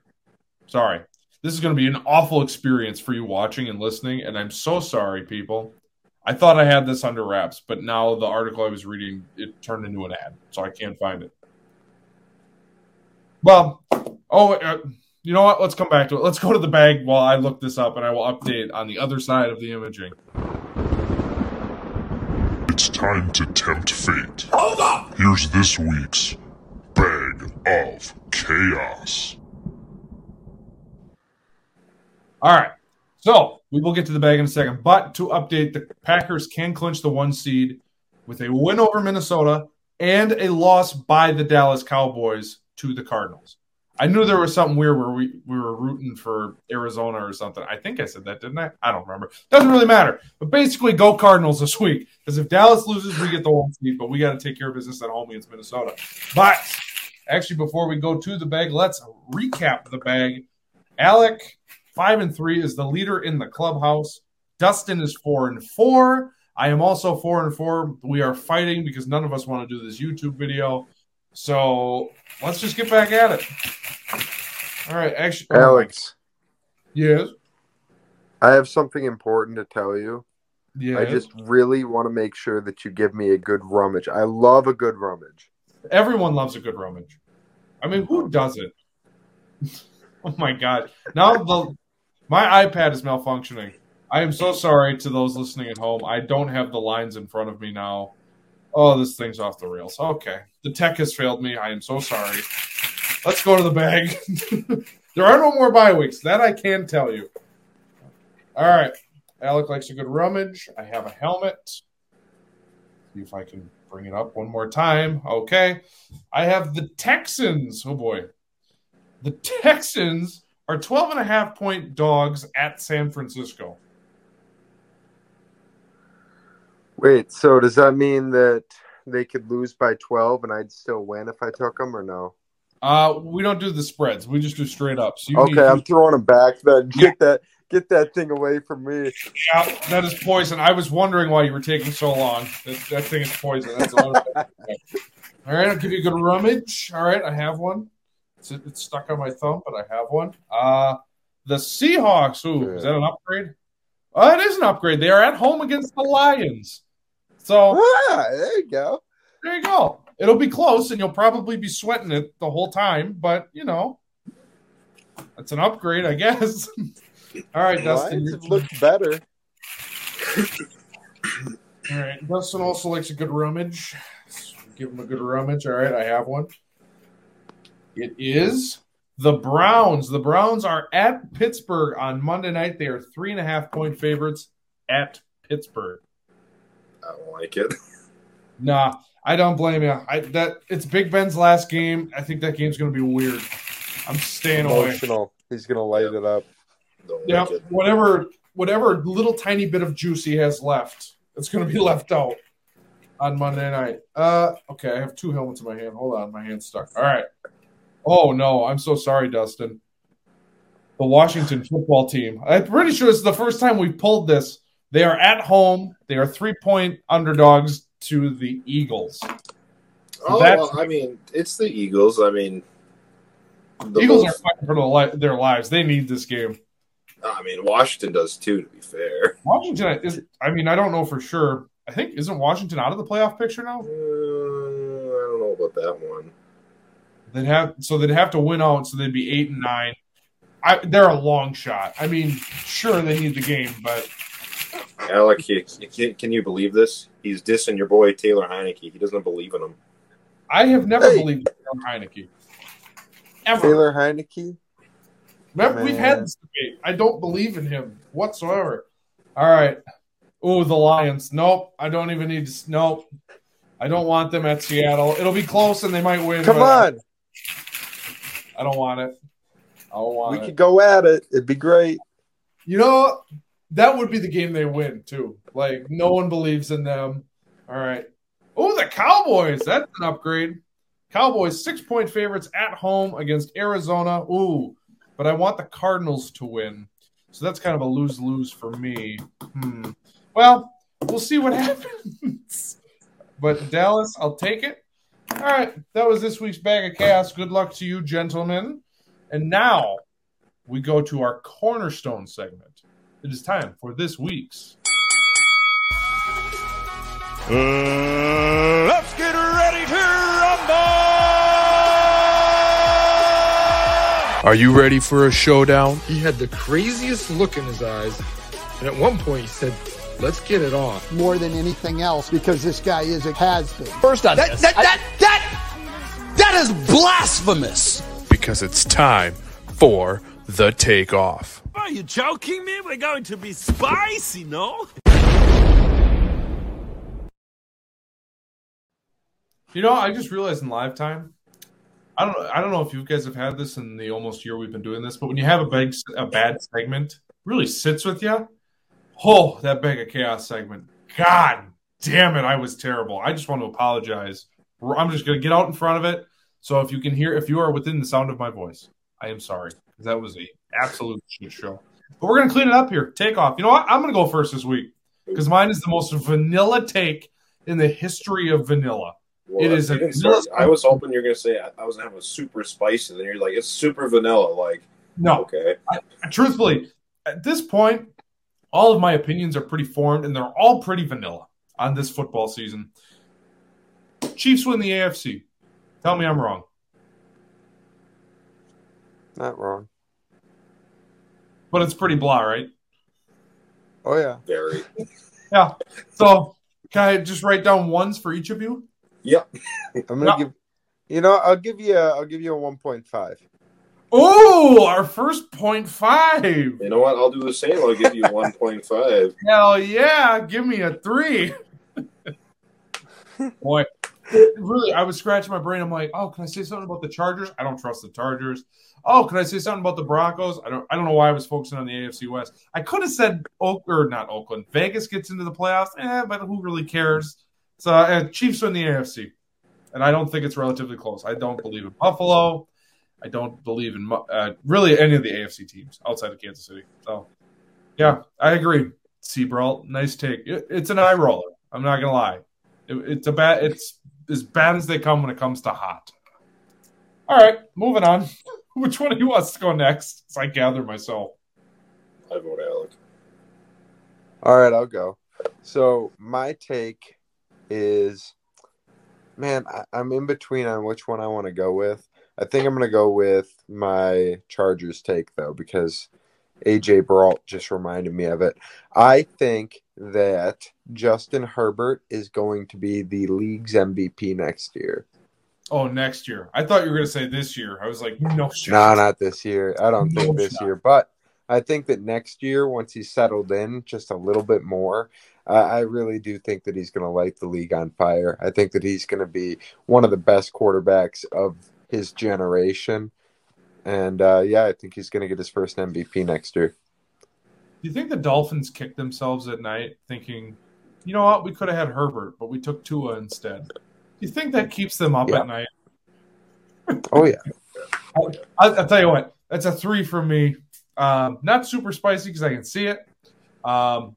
Sorry. This is going to be an awful experience for you watching and listening. And I'm so sorry, people. I thought I had this under wraps, but now the article I was reading it turned into an ad, so I can't find it. Well, oh, uh, you know what? Let's come back to it. Let's go to the bag while I look this up, and I will update on the other side of the imaging. It's time to tempt fate. Hold up! Here's this week's Bag of Chaos. All right. So we will get to the bag in a second. But to update, the Packers can clinch the one seed with a win over Minnesota and a loss by the Dallas Cowboys to the Cardinals. I knew there was something weird where we, we were rooting for Arizona or something. I think I said that, didn't I? I don't remember. Doesn't really matter. But basically, go Cardinals this week. Because if Dallas loses, we get the one seed, but we got to take care of business at home against Minnesota. But actually, before we go to the bag, let's recap the bag. Alec, five and three, is the leader in the clubhouse. Dustin is four and four. I am also four and four. We are fighting because none of us want to do this YouTube video. So let's just get back at it. All right, actually, oh, Alex, yes, I have something important to tell you. yes. I just really want to make sure that you give me a good rummage. I love a good rummage. Everyone loves a good rummage. I mean, who doesn't? oh my god! Now the my iPad is malfunctioning. I am so sorry to those listening at home. I don't have the lines in front of me now. Oh, this thing's off the rails. Okay, the tech has failed me. I am so sorry. Let's go to the bag. there are no more bye weeks. That I can tell you. All right. Alec likes a good rummage. I have a helmet. See if I can bring it up one more time. Okay. I have the Texans. Oh boy. The Texans are 12 and a half point dogs at San Francisco. Wait, so does that mean that they could lose by 12 and I'd still win if I took them or no? Uh, we don't do the spreads. We just do straight up. So you Okay, I'm throwing them back then. Get that get that thing away from me. Yeah, that is poison. I was wondering why you were taking so long. That, that thing is poison. All right, I'll give you a good rummage. All right, I have one. It's, it's stuck on my thumb, but I have one. Uh, the Seahawks. Ooh, is that an upgrade? Oh, it is an upgrade. They are at home against the Lions. So Ah, there you go. there you go. It'll be close, and you'll probably be sweating it the whole time. But you know, it's an upgrade, I guess. All right, Dustin. Lions have looked better. All right. Dustin also likes a good rummage. Give him a good rummage. All right, I have one. It is the Browns. The Browns are at Pittsburgh on Monday night. They are three and a half point favorites at Pittsburgh. I don't like it. Nah, I don't blame you. I that it's Big Ben's last game. I think that game's going to be weird. I'm staying away. Emotional. He's gonna light it up. Don't Yeah, like it. whatever whatever little tiny bit of juice he has left, it's going to be left out on Monday night. Uh, okay, I have two helmets in my hand. Hold on, my hand's stuck. All right. Oh no, I'm so sorry, Dustin. The Washington football team. I'm pretty sure it's the first time we've pulled this. They are at home. They are three point underdogs to the Eagles. Oh, well, I mean, it's the Eagles. I mean, the Eagles are fighting for the li- their lives. They need this game. I mean, Washington does too. To be fair, Washington is. I mean, I don't know for sure. I think isn't Washington out of the playoff picture now? Uh, I don't know about that one. They'd have so they'd have to win out, so they'd be eight and nine. I, they're a long shot. I mean, sure they need the game, but Alec, you, you can, can you believe this? He's dissing your boy Taylor Heinicke. He doesn't believe in him. I have never Hey. believed in Taylor Heinicke. Ever. Taylor Heinicke. Remember, we've had this debate. I don't believe in him whatsoever. All right, Oh, the Lions. Nope. I don't even need to. Nope. I don't want them at Seattle. It'll be close and they might win. Come but on, I don't want it. I don't want we it. could go at it. It'd be great. You know, that would be the game they win too. Like no one believes in them. All right. Oh, the Cowboys. That's an upgrade. Cowboys six point favorites at home against Arizona. Ooh, but I want the Cardinals to win. So that's kind of a lose lose for me. Hmm. Well, we'll see what happens. but Dallas, I'll take it. All right. That was this week's bag of chaos. Good luck to you, gentlemen. And now we go to our cornerstone segment. It is time for this week's. Uh, let's get ready to rumble! Are you ready for a showdown? He had the craziest look in his eyes. And at one point he said, let's get it on. more than anything else because this guy is a has been. First on that, that, that, that, that is blasphemous. Because it's time for the takeoff. Are you joking me? We're going to be spicy, no? You know, I just realized in live time. I don't. I don't know if you guys have had this in the almost year we've been doing this, but when you have a big, a bad segment, really sits with you. Oh, that bag of chaos segment. God damn it, I was terrible. I just want to apologize. I'm just going to get out in front of it. So if you can hear, if you are within the sound of my voice, I am sorry because that was a absolute shit show. But we're going to clean it up here. Take off. You know what? I'm going to go first this week because mine is the most vanilla take in the history of vanilla. Well, It is a you I was hoping you're going to say I, I was going to have a super spicy. And then you're like, it's super vanilla. Like, No, okay. truthfully, at this point, all of my opinions are pretty formed and they're all pretty vanilla on this football season. Chiefs win the AFC. Tell me I'm wrong. Not wrong. But it's pretty blah, right? Oh yeah. Very. Yeah. So can I just write down ones for each of you? Yep. I'm gonna No. give. You know, I'll give you. A, I'll give you a 1.5. Oh, our first point five. You know what? I'll do the same. I'll give you 1.5. Hell yeah, give me a three. Boy, really, I was scratching my brain. I'm like, oh, can I say something about the Chargers? I don't trust the Chargers. Oh, can I say something about the Broncos? I don't. I don't know why I was focusing on the AFC West. I could have said Oak or not Oakland. Vegas gets into the playoffs, eh, but who really cares? So uh, Chiefs win the AFC, and I don't think it's relatively close. I don't believe in Buffalo. I don't believe in uh, really any of the AFC teams outside of Kansas City. So, yeah, I agree. Seabrault, nice take. It- it's an eye roller. I'm not gonna lie. It- it's a bad. It's as bad as they come when it comes to hot. All right, moving on. Which one of you wants to go next? As I gather myself. I vote Alec. All right, I'll go. So my take is, man, I, I'm in between on which one I want to go with. I think I'm going to go with my Chargers take though because AJ Brault just reminded me of it. I think that Justin Herbert is going to be the league's MVP next year. Oh, next year. I thought you were gonna say this year. I was like, no shit. No, not this year. I don't No think this shot. year, but I think that next year, once he's settled in just a little bit more, I I really do think that he's going to light the league on fire. I think that he's going to be one of the best quarterbacks of his generation. And uh, yeah, I think he's going to get his first MVP next year. Do you think the Dolphins kicked themselves at night thinking, you know what, we could have had Herbert, but we took Tua instead? Do you think that keeps them up Yeah. at night? Oh, yeah. I'll, I'll tell you what, that's a three for me. Um, not super spicy because I can see it, um,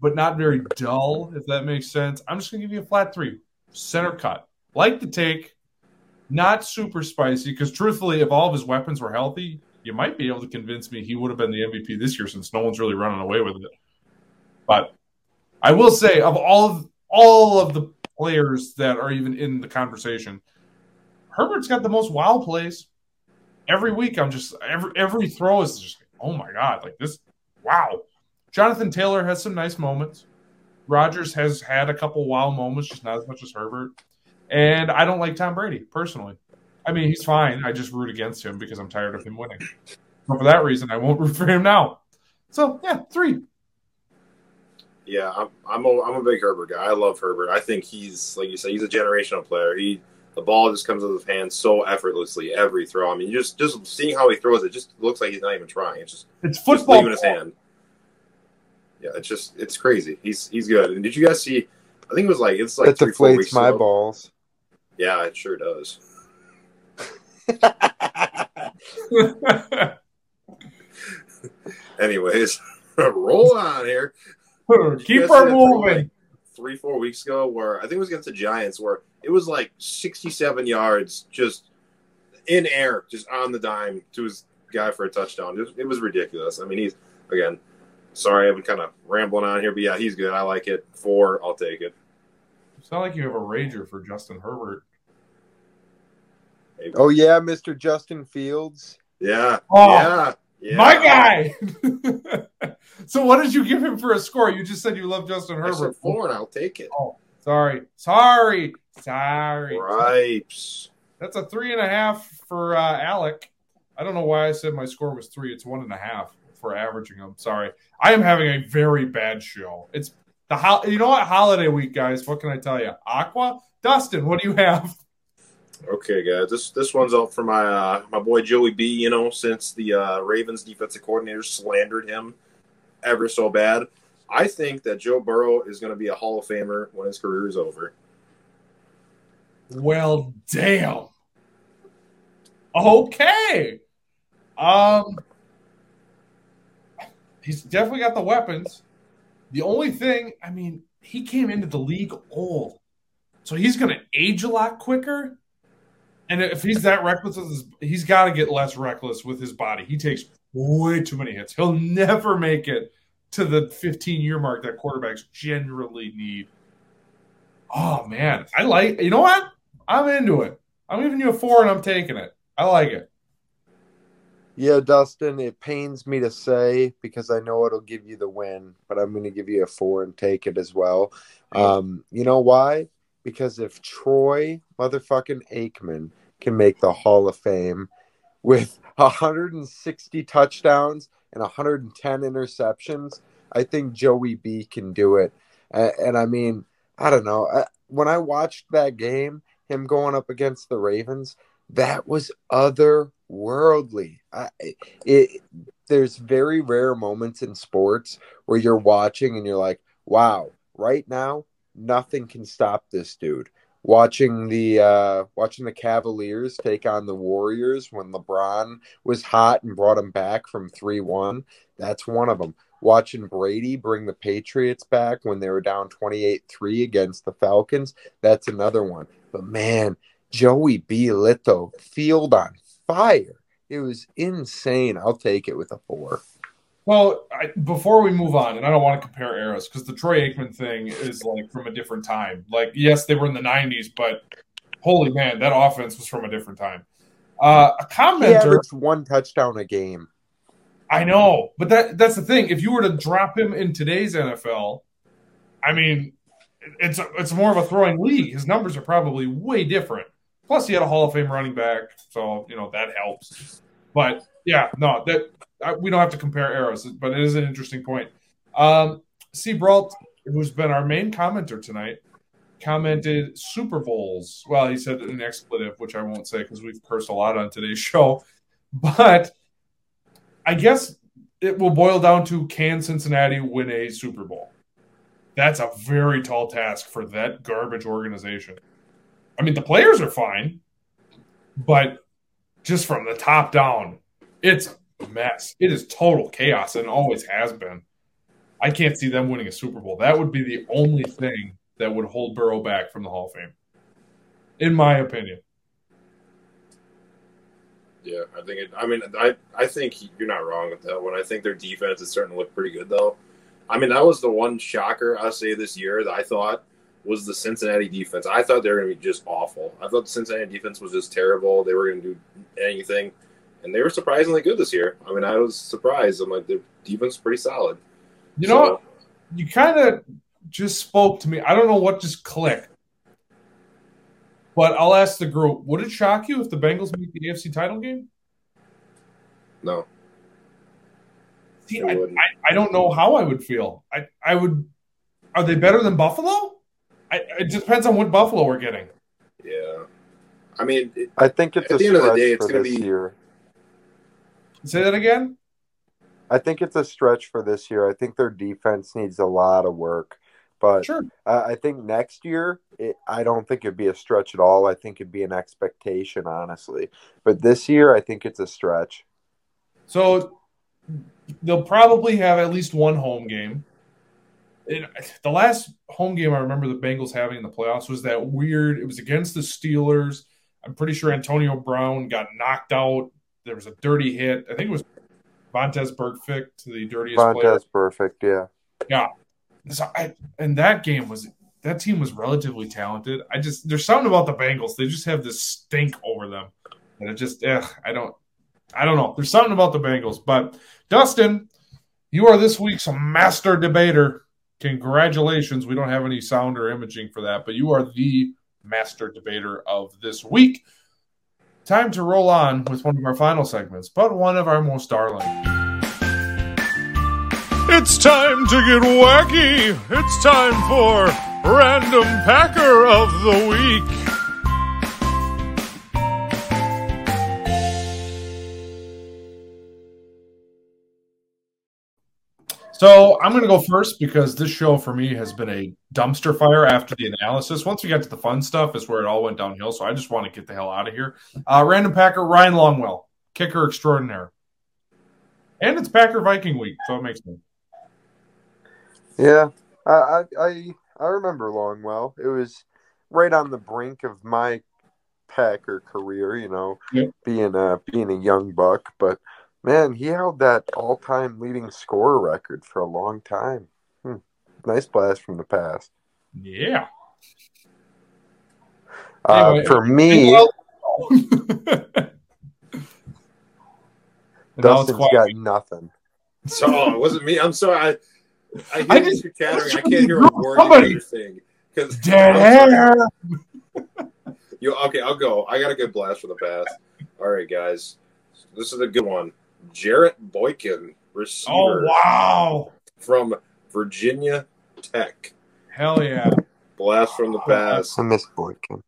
but not very dull, if that makes sense. I'm just going to give you a flat three. Center cut. Like the take, not super spicy because truthfully, if all of his weapons were healthy, you might be able to convince me he would have been the MVP this year since no one's really running away with it. But I will say, of all of all of the players that are even in the conversation, Herbert's got the most wild plays. Every week, I'm just every every throw is just oh my god, like this, wow. Jonathan Taylor has some nice moments. Rodgers has had a couple wild moments, just not as much as Herbert. And I don't like Tom Brady personally. I mean, he's fine. I just root against him because I'm tired of him winning. So for that reason, I won't root for him now. So yeah, three. Yeah, I'm I'm a, I'm a big Herbert guy. I love Herbert. I think he's like you said, he's a generational player. He the ball just comes out of his hands so effortlessly every throw. I mean, just just seeing how he throws it, just looks like he's not even trying. It's just It's just football. leaving his hand. Yeah, it's just it's crazy. He's he's good. And did you guys see? I think it was like it's like That three, four deflates weeks my ago. balls. Yeah, it sure does. Anyways, roll on here. Keep her moving. like, three, four weeks ago, where I think it was against the Giants, where it was like 67 yards just in air, just on the dime to his guy for a touchdown. It was, it was ridiculous. I mean, he's, again, sorry, I've been kind of rambling on here, but yeah, he's good. I like it. Four, I'll take it. It's not like you have a rager for Justin Herbert. Oh yeah, Mr. Justin Fields. Yeah. Oh, yeah. Yeah. My guy. so, what did you give him for a score? You just said you love Justin I said Herbert. four, and I'll take it. Oh, sorry, sorry, sorry. Ripes. That's a three and a half for uh, Alec. I don't know why I said my score was three. It's one and a half for averaging them. Sorry, I am having a very bad show. It's the ho- you know what holiday week, guys. What can I tell you? Aqua, Dustin, what do you have? Okay, guys, this this one's out for my uh, my boy Joey B. You know, since the uh, Ravens defensive coordinator slandered him ever so bad, I think that Joe Burrow is going to be a Hall of Famer when his career is over. Well, damn. Okay. Um, he's definitely got the weapons. The only thing, I mean, he came into the league old, so he's going to age a lot quicker. And if he's that reckless, his, he's got to get less reckless with his body. He takes way too many hits. He'll never make it to the 15 year mark that quarterbacks generally need. Oh man, I like. You know what? I'm into it. I'm giving you a four, and I'm taking it. I like it. Yeah, Dustin, it pains me to say because I know it'll give you the win, but I'm going to give you a four and take it as well. Um, you know why? Because if Troy motherfucking Aikman can make the Hall of Fame with 160 touchdowns and 110 interceptions, I think Joey B can do it. And, and I mean, I don't know. I, when I watched that game, him going up against the Ravens, that was otherworldly. I, it, there's very rare moments in sports where you're watching and you're like, wow, right now, nothing can stop this dude. Watching the uh, watching the Cavaliers take on the Warriors when LeBron was hot and brought them back from three one, that's one of them. Watching Brady bring the Patriots back when they were down 28-3 against the Falcons, that's another one. But man, Joey B. Lito, field on fire. It was insane. I'll take it with a four. Well, I, before we move on, and I don't want to compare eras because the Troy Aikman thing is like from a different time. Like, yes, they were in the '90s, but holy man, that offense was from a different time. Uh, a commenter, one touchdown a game. I know, but that that's the thing. If you were to drop him in today's NFL, I mean, it's a, it's more of a throwing league. His numbers are probably way different. Plus, he had a Hall of Fame running back, so you know that helps. But yeah, no, that I, we don't have to compare eras, but it is an interesting point. Um, C. Brault, who's been our main commenter tonight, commented Super Bowls. Well, he said an expletive, which I won't say because we've cursed a lot on today's show. But I guess it will boil down to can Cincinnati win a Super Bowl? That's a very tall task for that garbage organization. I mean, the players are fine, but just from the top down, it's a mess. It is total chaos and always has been. I can't see them winning a Super Bowl. That would be the only thing that would hold Burrow back from the Hall of Fame, in my opinion. Yeah, I think it. I mean, I I think you're not wrong with that one. I think their defense is starting to look pretty good, though. I mean, that was the one shocker I'll say this year that I thought was the Cincinnati defense. I thought they were going to be just awful. I thought the Cincinnati defense was just terrible. They were going to do anything, and they were surprisingly good this year. I mean, I was surprised. I'm like, the defense is pretty solid. You know what? You kind of just spoke to me. I don't know what just clicked. But I'll ask the group: Would it shock you if the Bengals make the AFC title game? No. See, I, I, I don't know how I would feel. I, I would Are they better than Buffalo? I, it depends on what Buffalo we're getting. Yeah. I mean, it, I think it's At a the end of the day, it's gonna be- year. Say that again. I think it's a stretch for this year. I think their defense needs a lot of work, but Sure. I I think next year, it, I don't think it'd be a stretch at all. I think it'd be an expectation, honestly. But this year, I think it's a stretch. So they'll probably have at least one home game. And the last home game I remember the Bengals having in the playoffs was that weird. It was against the Steelers. I'm pretty sure Antonio Brown got knocked out. There was a dirty hit. I think it was Vontaze Burfict, the dirtiest player. Montez perfect, yeah. Yeah. So I, and that game was that team was relatively talented. I just there's something about the Bengals. They just have this stink over them. And it just ugh, I don't I don't know. There's something about the Bengals. But Dustin, you are this week's master debater. Congratulations. We don't have any sound or imaging for that, but you are the master debater of this week. Time to roll on with one of our final segments, but one of our most darling. It's time to get wacky. It's time for Random Packer of the Week. So I'm going to go first because this show for me has been a dumpster fire after the analysis. Once we got to the fun stuff, is where it all went downhill. So I just want to get the hell out of here. Uh, random Packer Ryan Longwell, kicker extraordinaire, and it's Packer Viking week, so it makes sense. Yeah, I, I I I remember Longwell. It was right on the brink of my Packer career, you know, Yep. being a being a young buck. But man, he held that all time leading scorer record for a long time. Hmm. Nice blast from the past. Yeah. Uh, Anyway, for me, Well- And now it's Dustin's got nothing. So oh, it wasn't me. I'm sorry. I, I hear I you just- chattering. I can't hear a word Somebody. you're saying. Because Dead. You okay? I'll go. I got a good blast for the past. All right, guys. This is a good one. Jarrett Boykin, receiver Oh wow! from Virginia Tech. Hell yeah! Blast from the past. I miss Boykin.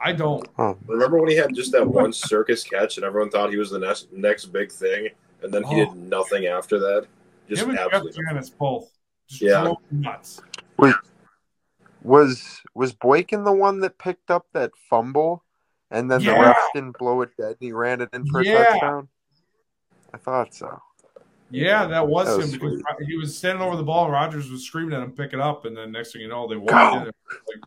I don't. Oh, Remember when he had just that one circus catch and everyone thought he was the next next big thing, and then he Oh. did nothing after that. Just Him and Jeff absolutely. Janis both. Just Yeah. nuts. Wait, was was Boykin the one that picked up that fumble, and then the Yeah. refs didn't blow it dead, and he ran it in for Yeah. a touchdown? I thought so. Yeah, that was, That was him because he was standing over the ball and Rodgers was screaming at him, pick it up, and then next thing you know, they walked in. Like,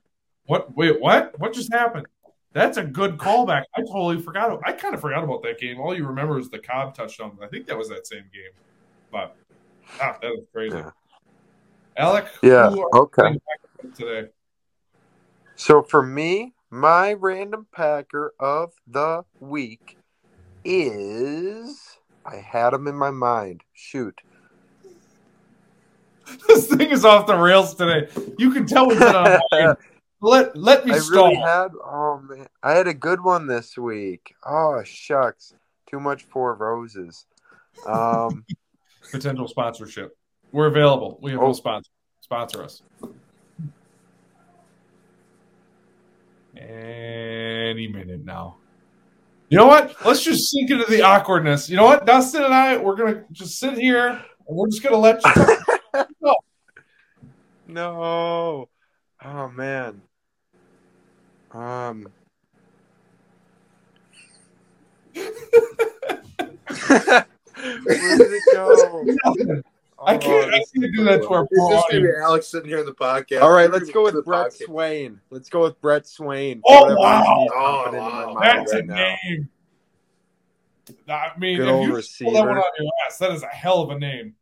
what? Wait, what? What just happened? That's a good callback. I totally forgot. I kind of forgot about that game. All you remember is the Cobb touchdown. I think that was that same game. But ah, that was crazy. Yeah. Alec, Yeah, who are okay. you playing today? So for me, my random packer of the week is I had him in my mind. Shoot. This thing is off the rails today. You can tell we've been on. fire. let let me I stall. really had oh man. I had a good one this week. Oh shucks. Too much four roses. Um Potential sponsorship. We're available. We have no Oh. sponsor. Sponsor us. Any minute now. You know what? Let's just sink into the awkwardness. You know what? Dustin and I, we're gonna just sit here and we're just gonna let you. go. No. Oh man. Um. Where did it go? I can't. I oh, can't do that to our It's poor just gonna be audience. Alex sitting here in the podcast. All right, let's go with Brett podcast. Swain. Let's go with Brett Swain. Oh, Whatever wow. he's Oh, popping into my wow. mind That's right a now. name. I mean, Good if old you just pull that one on your ass, that is a hell of a name.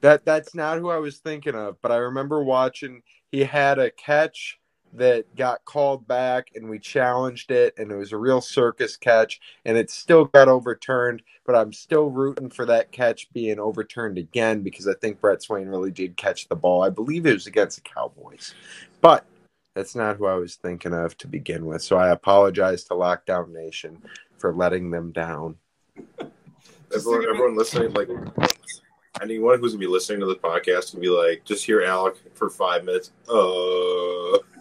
That that's not who I was thinking of, but I remember watching. He had a catch that got called back, and we challenged it, and it was a real circus catch, and it still got overturned. But I'm still rooting for that catch being overturned again because I think Brett Swain really did catch the ball. I believe it was against the Cowboys, but that's not who I was thinking of to begin with. So I apologize to Lockdown Nation for letting them down. Everyone, everyone listening, like, anyone who's gonna be listening to the podcast can be like, just hear Alec for five minutes. Uh,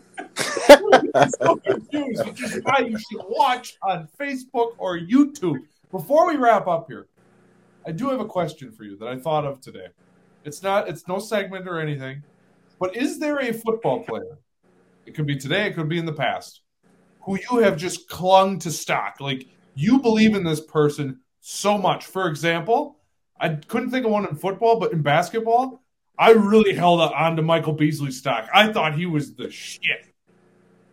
so confused, which is why you should watch on Facebook or YouTube. Before we wrap up here, I do have a question for you that I thought of today. It's not, it's no segment or anything, but is there a football player? It could be today, it could be in the past, who you have just clung to stock. Like you believe in this person so much. For example, I couldn't think of one in football, but in basketball, I really held on to Michael Beasley stock. I thought he was the shit.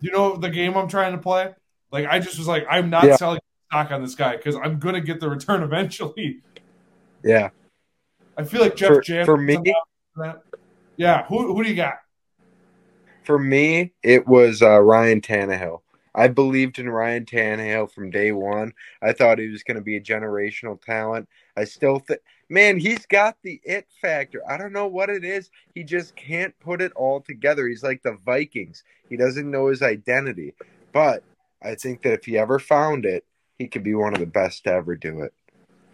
You know the game I'm trying to play? Like I just was like, I'm not Yeah. selling stock on this guy because I'm gonna get the return eventually. Yeah. I feel like Jeff For- Jan for me-. Yeah, who who do you got? For me, it was uh, Ryan Tannehill. I believed in Ryan Tannehill from day one. I thought he was going to be a generational talent. I still think, man, he's got the it factor. I don't know what it is. He just can't put it all together. He's like the Vikings. He doesn't know his identity. But I think that if he ever found it, he could be one of the best to ever do it.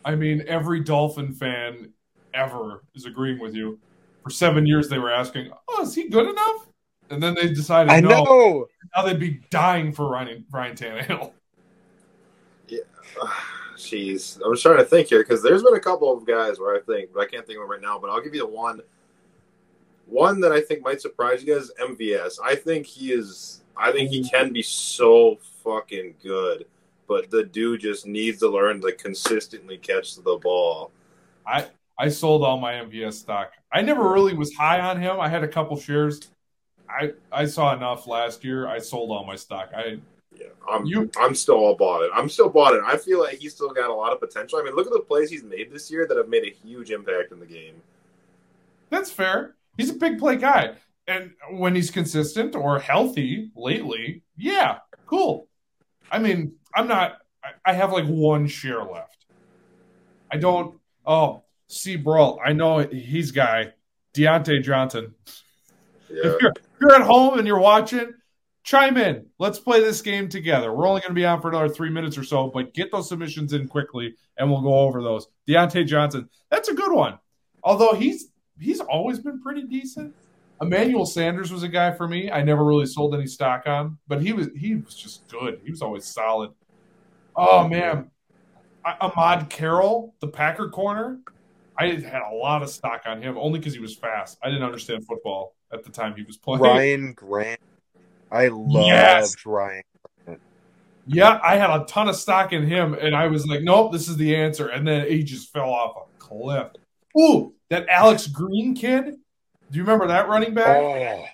I mean, every Dolphin fan ever is agreeing with you. For seven years, they were asking, "Oh, is he good enough?" And then they decided, I no. know. Now they'd be dying for Ryan Ryan Tannehill. Jeez, I'm just trying to think here because there's been a couple of guys where I think, but I can't think of them right now. But I'll give you the one, one that I think might surprise you guys. MVS. I think he is. I think he mm-hmm. can be so fucking good, but the dude just needs to learn to consistently catch the ball. I I sold all my MVS stock. I never really was high on him. I had a couple shares. I I saw enough last year. I sold all my stock. I I'm You- I'm still all bought it. I'm still bought it. I feel like he's still got a lot of potential. I mean, look at the plays he's made this year that have made a huge impact in the game. that's fair. He's a big play guy, and when he's consistent or healthy lately, yeah, cool. I mean, I'm not. I- I have like one share left. I don't. Oh, see, Brawl. I know he's guy Diontae Johnson. Yeah. If you're, if you're at home and you're watching, chime in. Let's play this game together. We're only going to be on for another three minutes or so, but get those submissions in quickly, and we'll go over those. Diontae Johnson, that's a good one. Although he's he's always been pretty decent. Emmanuel Sanders was a guy for me. I never really sold any stock on, but he was he was just good. He was always solid. Oh, oh man, I- Ahmad Carroll, the Packer corner. I had a lot of stock on him only because he was fast. I didn't understand football at the time he was playing. Ryan Grant. I loved Yes. Ryan. Yeah, I had a ton of stock in him, and I was like, nope, this is the answer. And then he just fell off a cliff. Ooh, that Alex Green kid. Do you remember that running back? Oh,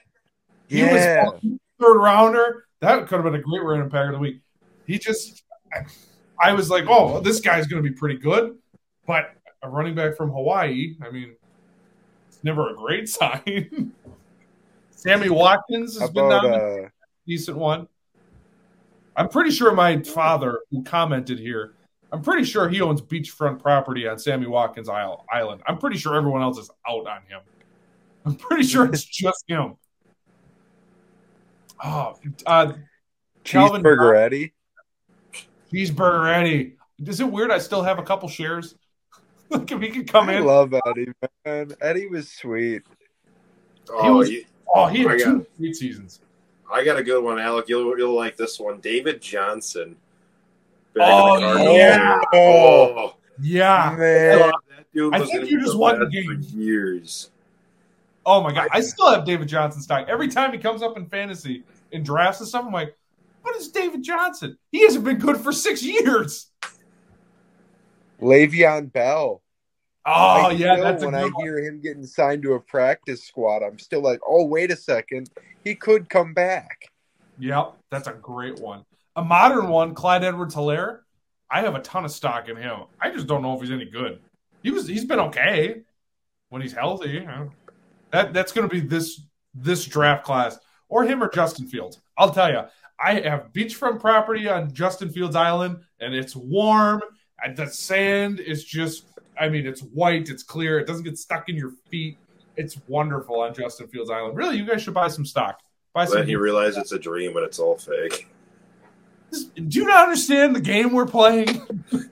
he yeah. was third rounder. That could have been a great running back of the week. He just, I was like, oh, this guy's going to be pretty good. But a running back from Hawaii, I mean, it's never a great sign. Sammy Watkins has How been about down uh, decent one. I'm pretty sure my father, who commented here, I'm pretty sure he owns beachfront property on Sammy Watkins Isle- Island. I'm pretty sure everyone else is out on him. I'm pretty sure it's just him. Oh, uh, Calvin Cheeseburger Eddie? Cheeseburger Eddie. Is it weird? I still have a couple shares. Look if he could come I in. I love Eddie, man. Eddie was sweet. Oh, was- you, Oh, oh, he I had got- two great seasons. I got a good one, Alec. You'll you'll like this one. David Johnson. Oh, Back in the oh, Cardinals. yeah. Oh, Yeah. Man, I think you just won the game. for years. Oh my god, I still have David Johnson stock. Every time he comes up in fantasy in drafts and stuff, I'm like, what is David Johnson? He hasn't been good for six years. Le'Veon Bell. Oh I yeah, that's a when I one. hear him getting signed to a practice squad, I'm still like, oh, wait a second. He could come back. Yep, that's a great one. A modern one, Clyde Edwards Helaire. I have a ton of stock in him. I just don't know if he's any good. He was he's been okay when he's healthy. That that's gonna be this this draft class. Or him or Justin Fields. I'll tell you, I have beachfront property on Justin Fields Island, and it's warm. And the sand is just I mean, it's white, it's clear, it doesn't get stuck in your feet. It's wonderful on Justin Fields Island. Really, you guys should buy some stock. Buy some Then he realized it's a dream and it's all fake. do you not understand the game we're playing?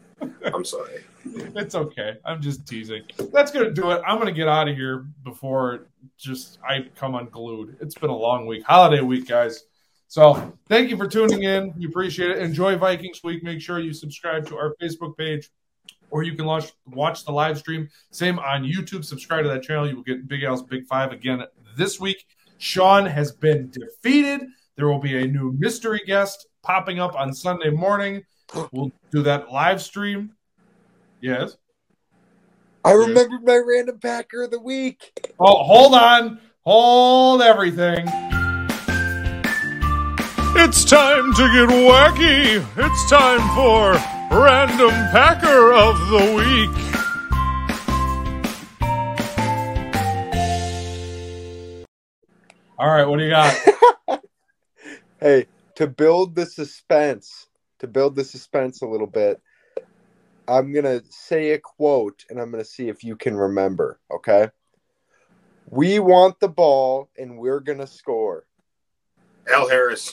I'm sorry. It's okay. I'm just teasing. That's gonna do it. I'm gonna get out of here before just I come unglued. It's been a long week, holiday week, guys. So thank you for tuning in. We appreciate it. Enjoy Vikings week. Make sure you subscribe to our Facebook page, or you can watch watch the live stream. Same on YouTube. Subscribe to that channel. You will get Big Al's Big Five again this week. Sean has been defeated. There will be a new mystery guest popping up on Sunday morning. We'll do that live stream. Yes. I remember my random Packer of the week. Oh, hold on. Hold everything. It's time to get wacky. It's time for Random Packer of the Week. All right, what do you got? Hey, to build the suspense, to build the suspense a little bit, I'm going to say a quote and I'm going to see if you can remember, okay? We want the ball and we're going to score. Al Harris.